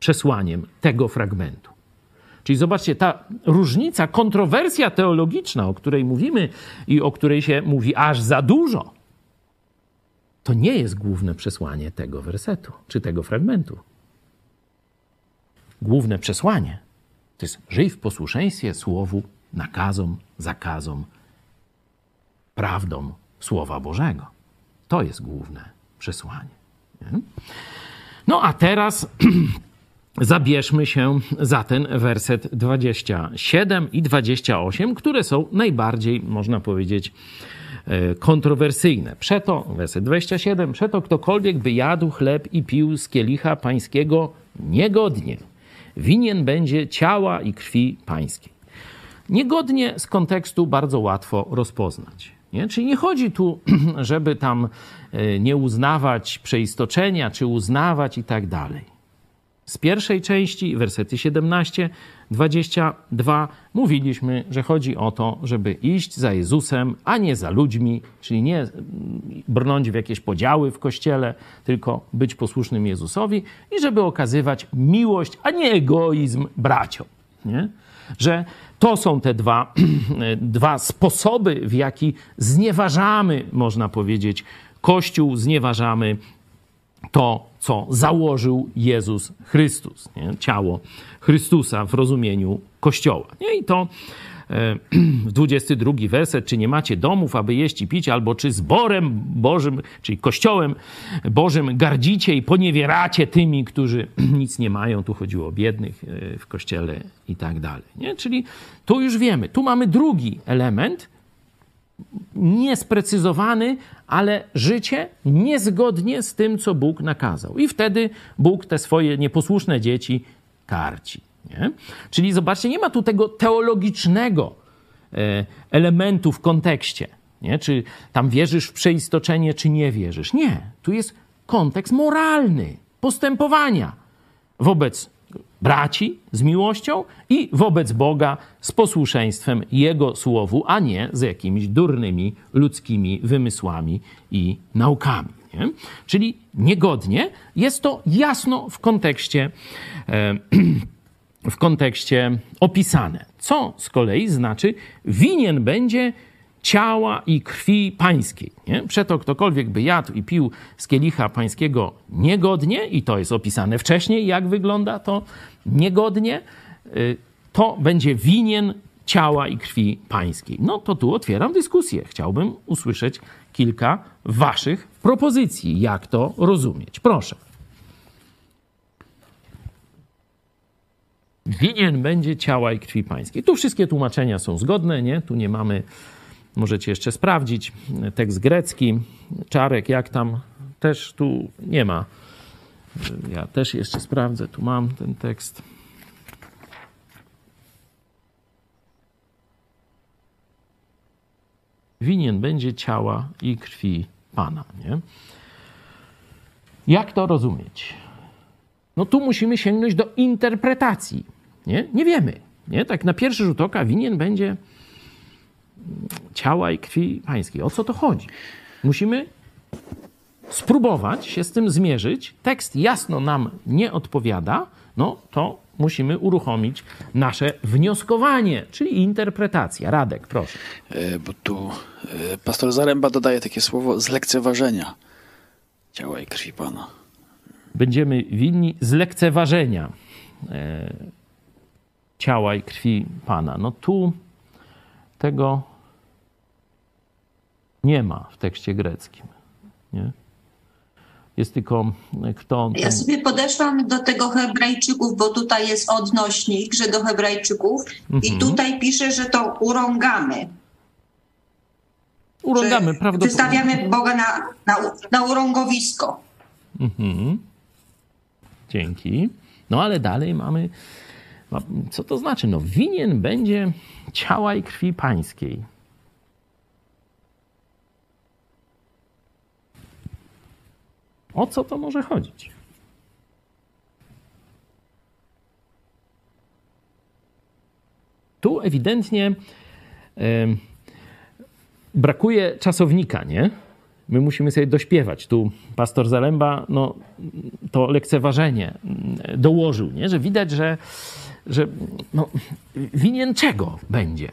przesłaniem tego fragmentu. Czyli zobaczcie, ta różnica, kontrowersja teologiczna, o której mówimy i o której się mówi aż za dużo, to nie jest główne przesłanie tego wersetu czy tego fragmentu. Główne przesłanie to jest żyj w posłuszeństwie słowu, nakazom, zakazom, prawdom Słowa Bożego. To jest główne przesłanie. No a teraz zabierzmy się za ten werset 27 i 28, które są najbardziej, można powiedzieć, e, kontrowersyjne. Przeto, werset 27, przeto ktokolwiek by jadł chleb i pił z kielicha pańskiego niegodnie, winien będzie ciała i krwi pańskiej. Niegodnie z kontekstu bardzo łatwo rozpoznać. Nie? Czyli nie chodzi tu, żeby tam e, nie uznawać przeistoczenia, czy uznawać i tak dalej. Z pierwszej części, wersety 17, 22, mówiliśmy, że chodzi o to, żeby iść za Jezusem, a nie za ludźmi, czyli nie mm, brnąć w jakieś podziały w kościele, tylko być posłusznym Jezusowi i żeby okazywać miłość, a nie egoizm braciom. Nie? Że to są te dwa, dwa sposoby, w jaki znieważamy, można powiedzieć, Kościół, znieważamy to, co założył Jezus Chrystus, nie? ciało Chrystusa w rozumieniu Kościoła. Nie? I to w 22 werset, czy nie macie domów, aby jeść i pić, albo czy zborem Bożym, czyli Kościołem Bożym gardzicie i poniewieracie tymi, którzy nic nie mają. Tu chodziło o biednych e, w Kościele i tak dalej. Nie? Czyli tu już wiemy. Tu mamy drugi element, niesprecyzowany, ale życie niezgodnie z tym, co Bóg nakazał. I wtedy Bóg te swoje nieposłuszne dzieci karci. Nie? Czyli zobaczcie, nie ma tu tego teologicznego e, elementu w kontekście. Nie? Czy tam wierzysz w przeistoczenie, czy nie wierzysz. Nie. Tu jest kontekst moralny postępowania wobec braci z miłością i wobec Boga z posłuszeństwem Jego słowu, a nie z jakimiś durnymi ludzkimi wymysłami i naukami. Nie? Czyli niegodnie jest to jasno w kontekście. W kontekście opisane. Co z kolei znaczy, winien będzie ciała i krwi pańskiej. Nie? Przeto ktokolwiek by jadł i pił z kielicha pańskiego niegodnie, i to jest opisane wcześniej, jak wygląda to niegodnie, y, to będzie winien ciała i krwi pańskiej. No to tu otwieram dyskusję. Chciałbym usłyszeć kilka waszych propozycji, jak to rozumieć. Proszę. winien będzie ciała i krwi pańskiej. Tu wszystkie tłumaczenia są zgodne, nie? Tu nie mamy, możecie jeszcze sprawdzić, tekst grecki, czarek, jak tam, też tu nie ma. Ja też jeszcze sprawdzę, tu mam ten tekst. Winien będzie ciała i krwi Pana, nie? Jak to rozumieć? No tu musimy sięgnąć do interpretacji. Nie, nie wiemy. Nie? Tak na pierwszy rzut oka winien będzie ciała i krwi pańskiej. O co to chodzi? Musimy spróbować się z tym zmierzyć. Tekst jasno nam nie odpowiada, no to musimy uruchomić nasze wnioskowanie, czyli interpretacja. Radek, proszę. E, Bo tu e, pastor Zaręba dodaje takie słowo z lekceważenia ciała i krwi Pana. Będziemy winni zlekceważenia e, ciała i krwi Pana. No tu tego nie ma w tekście greckim. Nie? Jest tylko kto. Ja sobie podeszłam do tego Hebrajczyków, bo tutaj jest odnośnik, że do Hebrajczyków i Mhm. tutaj pisze, że to urągamy. Urągamy prawdopodobnie. Wystawiamy Boga na, na, na urągowisko. Mhm. Dzięki. No ale dalej mamy. Ma- Co to znaczy? No, winien będzie ciała i krwi pańskiej. O co to może chodzić? Tu ewidentnie em, brakuje czasownika, nie? My musimy sobie dośpiewać. Tu pastor Zalemba no, to lekceważenie mm, dołożył, nie? że widać, że, że no, winien czego będzie.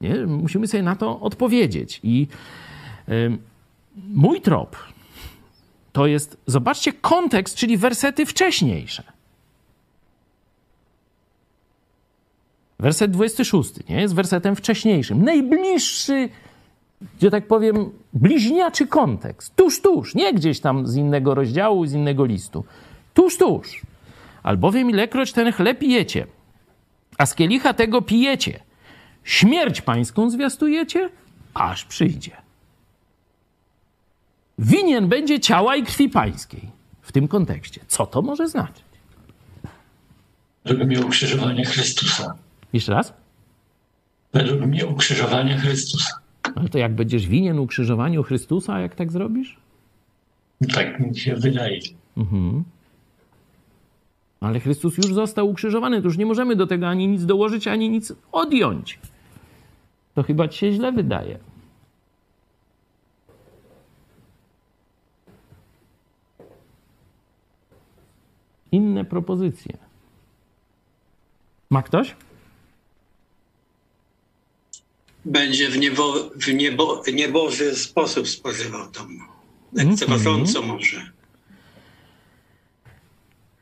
Nie? Musimy sobie na to odpowiedzieć. I ym, mój trop to jest, zobaczcie, kontekst, czyli wersety wcześniejsze. Werset 26 nie? jest wersetem wcześniejszym, najbliższy że tak powiem, bliźniaczy kontekst. Tuż, tuż, nie gdzieś tam z innego rozdziału, z innego listu. Tuż, tuż. Albowiem ilekroć ten chleb jecie, a z kielicha tego pijecie, śmierć pańską zwiastujecie, aż przyjdzie. Winien będzie ciała i krwi pańskiej w tym kontekście. Co to może znaczyć? Według mnie ukrzyżowanie Chrystusa. Jeszcze raz? Według mnie ukrzyżowanie Chrystusa. Ale to jak będziesz winien ukrzyżowaniu Chrystusa, jak tak zrobisz? Tak mi się wydaje. Ale Chrystus już został ukrzyżowany, to już nie możemy do tego ani nic dołożyć, ani nic odjąć. To chyba ci się źle wydaje. Inne propozycje. Ma ktoś? Będzie w, niebo, w, niebo, w nieboży sposób spożywał to. Lekceważąco może.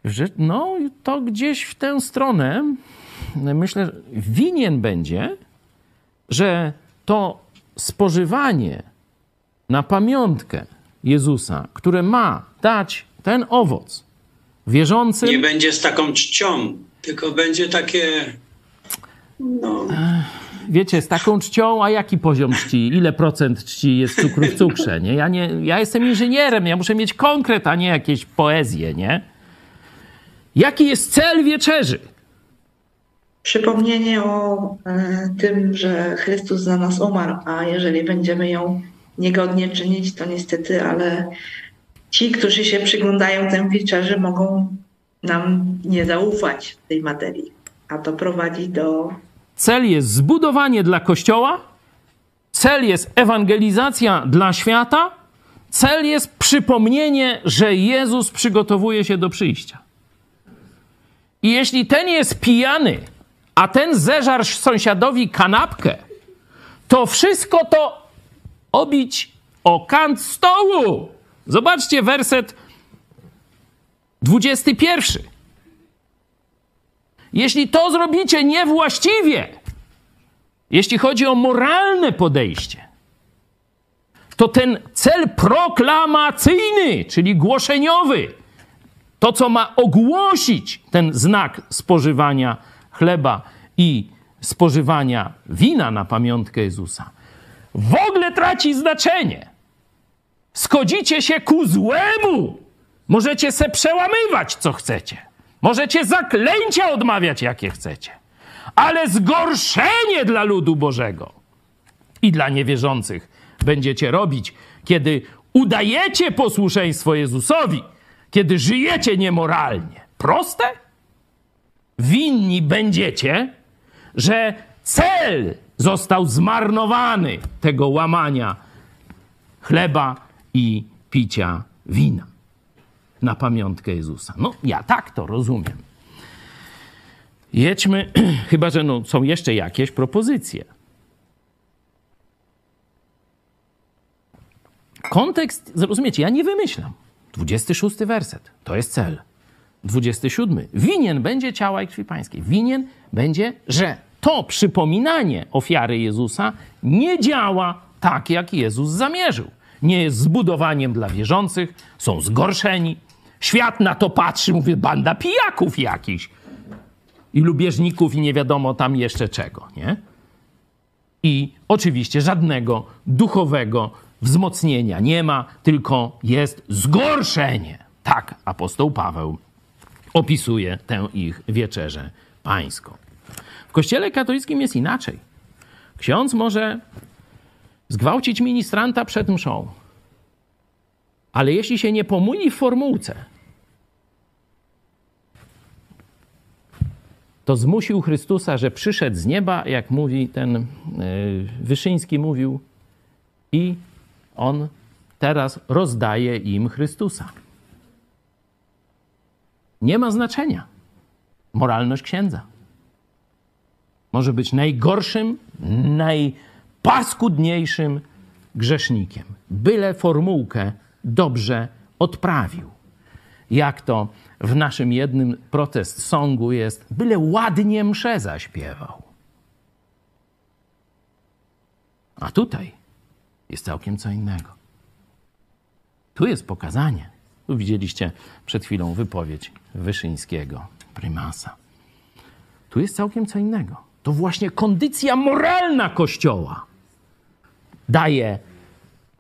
że no to gdzieś w tę stronę myślę, że winien będzie, że to spożywanie na pamiątkę Jezusa, które ma dać ten owoc wierzącym, Nie będzie z taką czcią, tylko będzie takie. No, wiecie, z taką czcią, a jaki poziom czci? Ile procent czci jest cukru w cukrze, nie? Ja, nie? ja jestem inżynierem, ja muszę mieć konkret, a nie jakieś poezję, nie? Jaki jest cel wieczerzy? Przypomnienie o e, tym, że Chrystus za nas umarł, a jeżeli będziemy ją niegodnie czynić, to niestety, ale ci, którzy się przyglądają temu wieczerzy, mogą nam nie zaufać w tej materii, a to prowadzi do Cel jest zbudowanie dla Kościoła, cel jest ewangelizacja dla świata, cel jest przypomnienie, że Jezus przygotowuje się do przyjścia. I jeśli ten jest pijany, a ten zeżarł sąsiadowi kanapkę, to wszystko to obić o kant stołu. Zobaczcie werset 21. Jeśli to zrobicie niewłaściwie, jeśli chodzi o moralne podejście, to ten cel proklamacyjny, czyli głoszeniowy, to co ma ogłosić ten znak spożywania chleba i spożywania wina na pamiątkę Jezusa, w ogóle traci znaczenie. Schodzicie się ku złemu. Możecie se przełamywać, co chcecie. Możecie zaklęcia odmawiać, jakie chcecie. Ale zgorszenie dla ludu Bożego i dla niewierzących będziecie robić, kiedy udajecie posłuszeństwo Jezusowi, kiedy żyjecie niemoralnie. Proste? Winni będziecie, że cel został zmarnowany tego łamania chleba i picia wina na pamiątkę Jezusa. No, ja tak to rozumiem. Jedźmy, chyba że no, są jeszcze jakieś propozycje. Kontekst, zrozumiecie, ja nie wymyślam. 26 werset, to jest cel. 27. Winien będzie ciała i krwi pańskiej. Winien będzie, że to przypominanie ofiary Jezusa nie działa tak, jak Jezus zamierzył. Nie jest zbudowaniem dla wierzących, są zgorszeni. Świat na to patrzy, mówi, banda pijaków jakiś. I lubieżników i nie wiadomo tam jeszcze czego, nie? I oczywiście żadnego duchowego wzmocnienia nie ma, tylko jest zgorszenie. Tak apostoł Paweł opisuje tę ich wieczerzę pańską. W kościele katolickim jest inaczej. Ksiądz może zgwałcić ministranta przed mszą, ale jeśli się nie pomyli w formułce, to zmusił Chrystusa, że przyszedł z nieba, jak mówi ten yy, Wyszyński mówił, i on teraz rozdaje im Chrystusa. Nie ma znaczenia moralność księdza. Może być najgorszym, najpaskudniejszym grzesznikiem. Byle formułkę dobrze odprawił. Jak to w naszym jednym protest songu jest, byle ładnie mszę zaśpiewał. A tutaj jest całkiem co innego. Tu jest pokazanie. Tu widzieliście przed chwilą wypowiedź Wyszyńskiego, prymasa. Tu jest całkiem co innego. To właśnie kondycja moralna Kościoła daje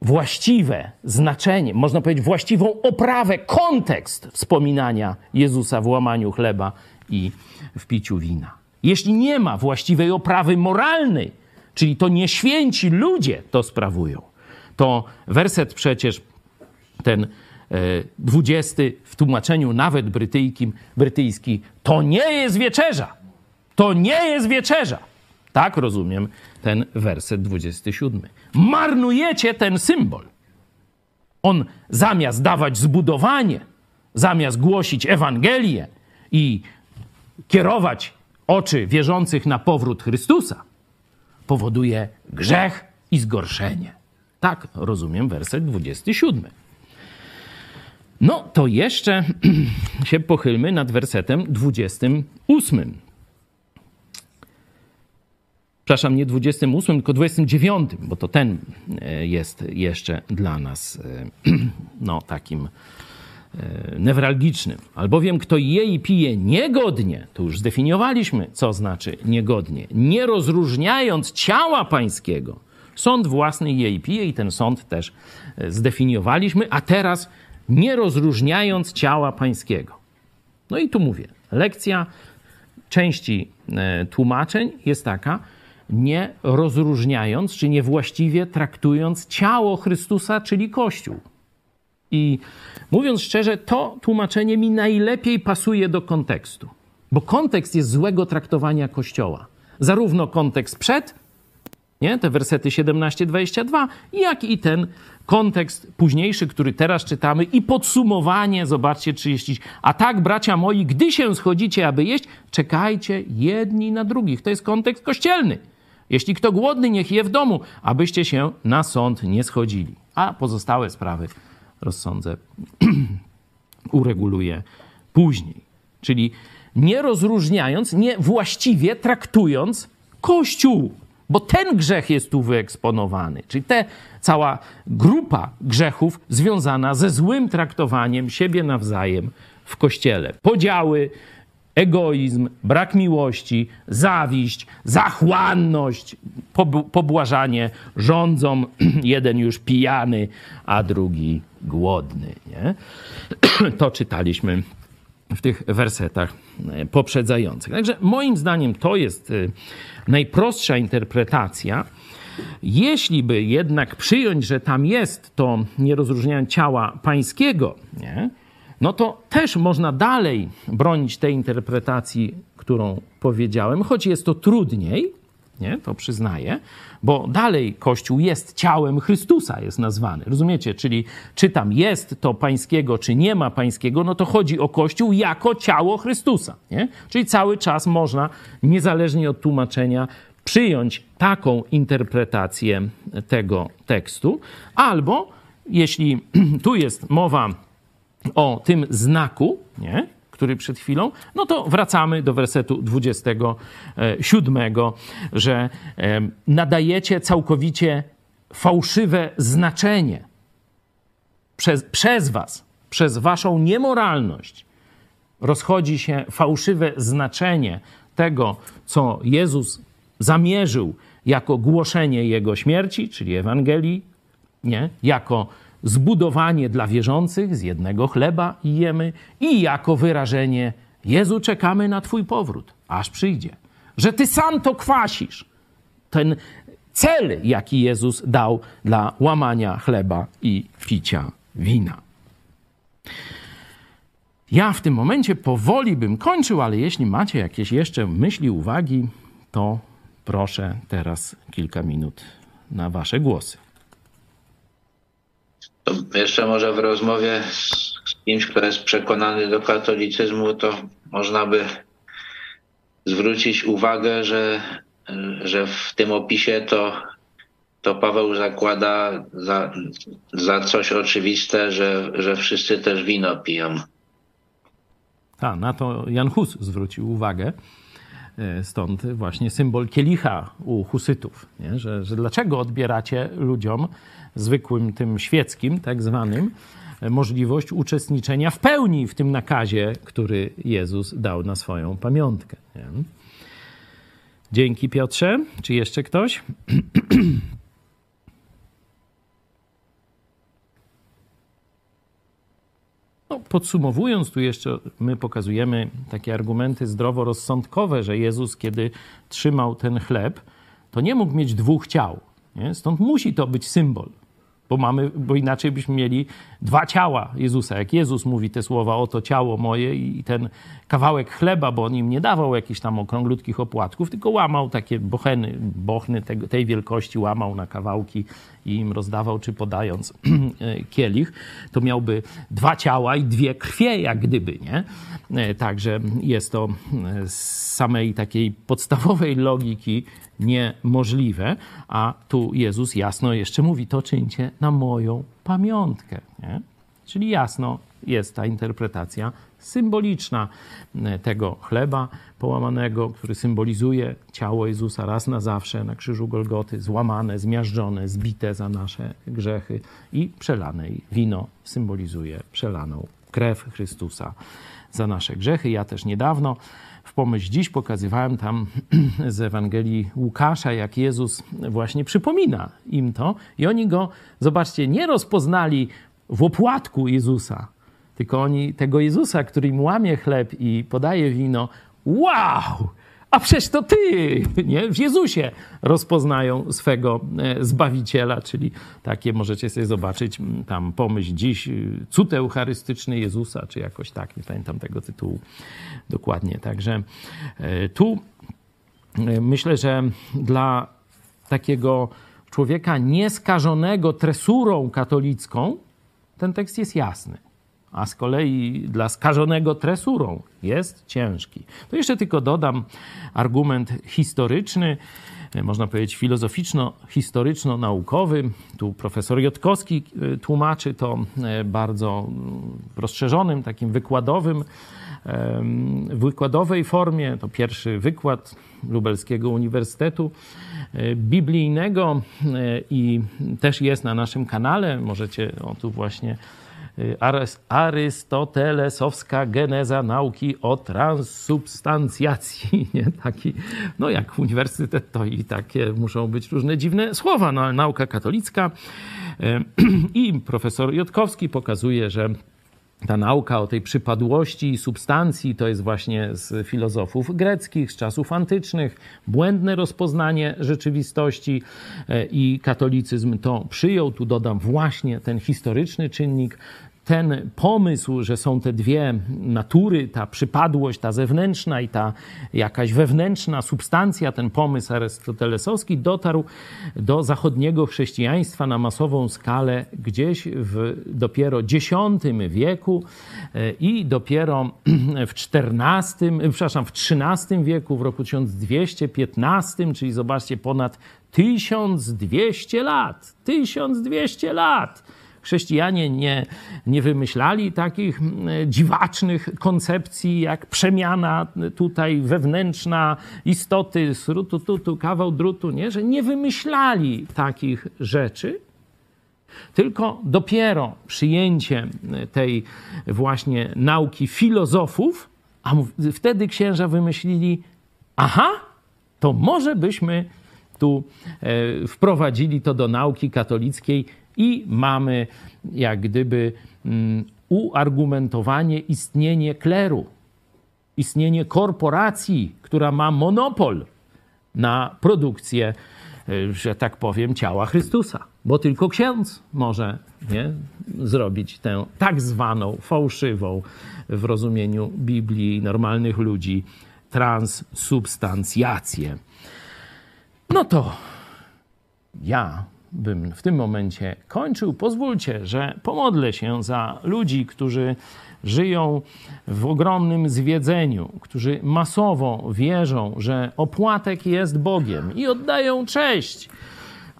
właściwe znaczenie, można powiedzieć właściwą oprawę, kontekst wspominania Jezusa w łamaniu chleba i w piciu wina. Jeśli nie ma właściwej oprawy moralnej, czyli to nieświęci ludzie to sprawują, to werset przecież ten dwudziesty w tłumaczeniu nawet brytyjskim, brytyjski, to nie jest wieczerza. To nie jest wieczerza. Tak rozumiem ten werset 27. Marnujecie ten symbol. On zamiast dawać zbudowanie, zamiast głosić Ewangelię i kierować oczy wierzących na powrót Chrystusa, powoduje grzech i zgorszenie. Tak rozumiem werset 27. No to jeszcze się pochylmy nad wersetem 28. Przepraszam, nie 28, tylko 29, bo to ten e, jest jeszcze dla nas e, no, takim e, newralgicznym. Albowiem kto je i pije niegodnie, to już zdefiniowaliśmy, co znaczy niegodnie, nie rozróżniając ciała pańskiego, sąd własny je i pije i ten sąd też zdefiniowaliśmy, a teraz nie rozróżniając ciała pańskiego. No i tu mówię, lekcja części tłumaczeń jest taka, nie rozróżniając czy niewłaściwie traktując ciało Chrystusa, czyli Kościół. I mówiąc szczerze, to tłumaczenie mi najlepiej pasuje do kontekstu, bo kontekst jest złego traktowania Kościoła. Zarówno kontekst przed, nie, te wersety 17-22, jak i ten kontekst późniejszy, który teraz czytamy i podsumowanie, zobaczcie 30. A tak, bracia moi, gdy się schodzicie, aby jeść, czekajcie jedni na drugich. To jest kontekst kościelny. Jeśli kto głodny, niech je w domu, abyście się na sąd nie schodzili. A pozostałe sprawy, rozsądzę, ureguluje później. Czyli nie rozróżniając, nie właściwie traktując Kościół, bo ten grzech jest tu wyeksponowany. Czyli te cała grupa grzechów związana ze złym traktowaniem siebie nawzajem w Kościele. Podziały, egoizm, brak miłości, zawiść, zachłanność, pobłażanie rządzom, jeden już pijany, a drugi głodny. Nie? To czytaliśmy w tych wersetach e, poprzedzających. Także moim zdaniem to jest e, najprostsza interpretacja. Jeśli by jednak przyjąć, że tam jest to nierozróżnianie ciała pańskiego, nie? No to też można dalej bronić tej interpretacji, którą powiedziałem, choć jest to trudniej, nie? to przyznaję, bo dalej Kościół jest ciałem Chrystusa, jest nazwany. Rozumiecie? Czyli czy tam jest to pańskiego, czy nie ma pańskiego, no to chodzi o Kościół jako ciało Chrystusa. Nie? Czyli cały czas można, niezależnie od tłumaczenia, przyjąć taką interpretację tego tekstu, albo jeśli tu jest mowa o tym znaku, nie? który przed chwilą, no to wracamy do wersetu 27, że nadajecie całkowicie fałszywe znaczenie przez, przez was, przez waszą niemoralność. Rozchodzi się fałszywe znaczenie tego, co Jezus zamierzył jako głoszenie Jego śmierci, czyli Ewangelii, nie? jako zbudowanie dla wierzących z jednego chleba jemy i jako wyrażenie Jezu, czekamy na Twój powrót, aż przyjdzie. Że Ty sam to kwasisz. Ten cel, jaki Jezus dał dla łamania chleba i picia wina. Ja w tym momencie powoli bym kończył, ale jeśli macie jakieś jeszcze myśli, uwagi, to proszę teraz kilka minut na Wasze głosy. Jeszcze może w rozmowie z kimś, kto jest przekonany do katolicyzmu, to można by zwrócić uwagę, że, że w tym opisie to, to Paweł zakłada za, za coś oczywiste, że, że wszyscy też wino piją. Tak, na to Jan Hus zwrócił uwagę. E, stąd właśnie symbol kielicha u husytów, nie? Że, że dlaczego odbieracie ludziom zwykłym, tym świeckim, tak zwanym, możliwość uczestniczenia w pełni w tym nakazie, który Jezus dał na swoją pamiątkę. Nie? Dzięki Piotrze. Czy jeszcze ktoś? No, podsumowując, tu jeszcze my pokazujemy takie argumenty zdroworozsądkowe, że Jezus, kiedy trzymał ten chleb, to nie mógł mieć dwóch ciał. Nie? Stąd musi to być symbol bo, mamy, bo inaczej byśmy mieli dwa ciała Jezusa. Jak Jezus mówi te słowa, oto ciało moje i ten kawałek chleba, bo on im nie dawał jakichś tam okrąglutkich opłatków, tylko łamał takie bocheny, bochny tej, wielkości, łamał na kawałki i im rozdawał, czy podając kielich, to miałby dwa ciała i dwie krwie, jak gdyby, nie? Także jest to z samej takiej podstawowej logiki niemożliwe, a tu Jezus jasno jeszcze mówi, to czyńcie na moją pamiątkę. Nie? Czyli jasno jest ta interpretacja symboliczna e, tego chleba połamanego, który symbolizuje ciało Jezusa raz na zawsze na krzyżu Golgoty, złamane, zmiażdżone, zbite za nasze grzechy i przelane wino symbolizuje przelaną krew Chrystusa za nasze grzechy. Ja też niedawno w pomyśl dziś pokazywałem tam z Ewangelii Łukasza, jak Jezus właśnie przypomina im to i oni go, zobaczcie, nie rozpoznali w opłatku Jezusa, tylko oni tego Jezusa, który im łamie chleb i podaje wino, wow! A przecież to ty, nie? W Jezusie rozpoznają swego e, Zbawiciela, czyli takie możecie sobie zobaczyć, tam pomyśl dziś, y, cud eucharystyczny Jezusa, czy jakoś tak, nie pamiętam tego tytułu dokładnie. Także e, tu e, myślę, że dla takiego człowieka nieskażonego tresurą katolicką ten tekst jest jasny a z kolei dla skażonego tresurą jest ciężki. To jeszcze tylko dodam argument historyczny, można powiedzieć filozoficzno-historyczno-naukowy. Tu profesor Jotkowski e, tłumaczy to e, bardzo rozszerzonym, takim wykładowym, w wykładowej formie. To pierwszy wykład Lubelskiego Uniwersytetu e, Biblijnego i też jest na naszym kanale. Możecie o tu właśnie arystotelesowska geneza nauki o transsubstancjacji. Nie? Taki, no jak uniwersytet, to i takie muszą być różne dziwne słowa, no ale nauka katolicka. Y, I profesor Jotkowski pokazuje, że ta nauka o tej przypadłości substancji to jest właśnie z filozofów greckich, z czasów antycznych, błędne rozpoznanie rzeczywistości e, i katolicyzm to przyjął. Tu dodam właśnie ten historyczny czynnik, ten pomysł, że są te dwie natury, ta przypadłość, ta zewnętrzna i ta jakaś wewnętrzna substancja, ten pomysł arystotelesowski dotarł do zachodniego chrześcijaństwa na masową skalę gdzieś w dopiero X wieku e, i dopiero w XIV, przepraszam, w XIII wieku, w roku 1215, czyli zobaczcie, ponad 1200 lat. 1200 lat Chrześcijanie nie, nie wymyślali takich dziwacznych koncepcji jak przemiana tutaj wewnętrzna istoty, srutu, tutu, kawał drutu, nie? że nie wymyślali takich rzeczy, tylko dopiero przyjęcie tej właśnie nauki filozofów, a wtedy księża wymyślili, aha, to może byśmy tu e, wprowadzili to do nauki katolickiej i mamy jak gdyby um, uargumentowanie istnienie kleru, istnienie korporacji, która ma monopol na produkcję, e, że tak powiem, ciała Chrystusa. Bo tylko ksiądz może nie, zrobić tę tak zwaną fałszywą w rozumieniu Biblii normalnych ludzi transsubstancjację. No to ja bym w tym momencie kończył. Pozwólcie, że pomodlę się za ludzi, którzy żyją w ogromnym zwiedzeniu, którzy masowo wierzą, że opłatek jest Bogiem i oddają cześć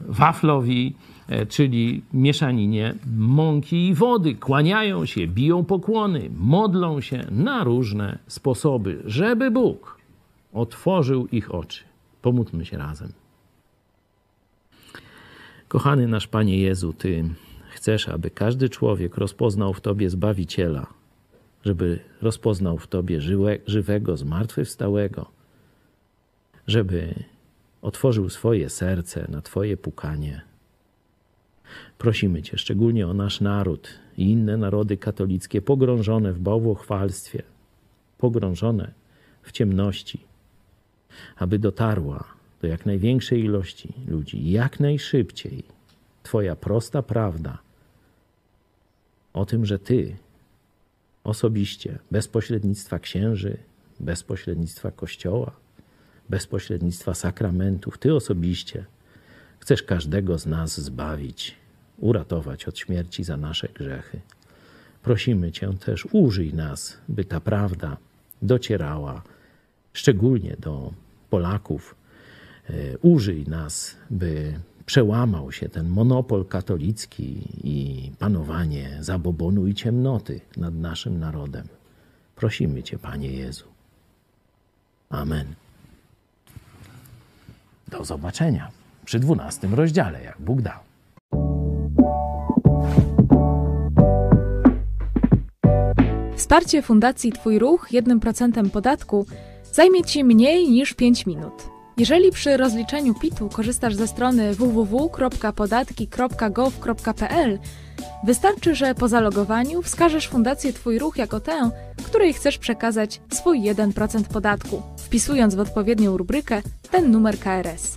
waflowi, e, czyli mieszaninie mąki i wody. Kłaniają się, biją pokłony, modlą się na różne sposoby, żeby Bóg otworzył ich oczy. Pomódlmy się razem. Kochany nasz Panie Jezu, Ty chcesz, aby każdy człowiek rozpoznał w Tobie Zbawiciela, żeby rozpoznał w Tobie żywe, żywego, zmartwychwstałego, żeby otworzył swoje serce na Twoje pukanie. Prosimy Cię szczególnie o nasz naród i inne narody katolickie pogrążone w bałwochwalstwie, pogrążone w ciemności, aby dotarła do jak największej ilości ludzi, jak najszybciej Twoja prosta prawda o tym, że Ty osobiście, bez pośrednictwa księży, bez pośrednictwa kościoła, bez pośrednictwa sakramentów, Ty osobiście chcesz każdego z nas zbawić, uratować od śmierci za nasze grzechy. Prosimy Cię też, użyj nas, by ta prawda docierała szczególnie do Polaków, użyj nas, by przełamał się ten monopol katolicki i panowanie zabobonu i ciemnoty nad naszym narodem. Prosimy Cię, Panie Jezu. Amen. Do zobaczenia przy dwunastym rozdziale, jak Bóg dał. Wsparcie Fundacji Twój Ruch 1% podatku zajmie Ci mniej niż 5 minut. Jeżeli przy rozliczeniu PIT-u korzystasz ze strony www.podatki.gov.pl, wystarczy, że po zalogowaniu wskażesz Fundację Twój Ruch jako tę, której chcesz przekazać swój 1% podatku, wpisując w odpowiednią rubrykę ten numer KRS.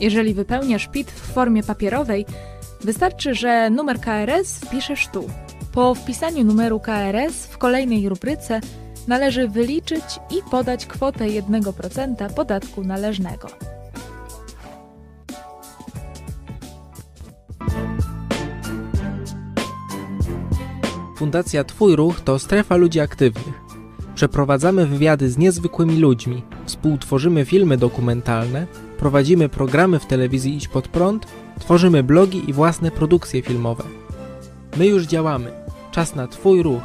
Jeżeli wypełniasz PIT w formie papierowej, wystarczy, że numer KRS wpiszesz tu. Po wpisaniu numeru KRS w kolejnej rubryce należy wyliczyć i podać kwotę 1% podatku należnego. Fundacja Twój Ruch to strefa ludzi aktywnych. Przeprowadzamy wywiady z niezwykłymi ludźmi, współtworzymy filmy dokumentalne, prowadzimy programy w telewizji Idź Pod Prąd, tworzymy blogi i własne produkcje filmowe. My już działamy. Czas na Twój ruch.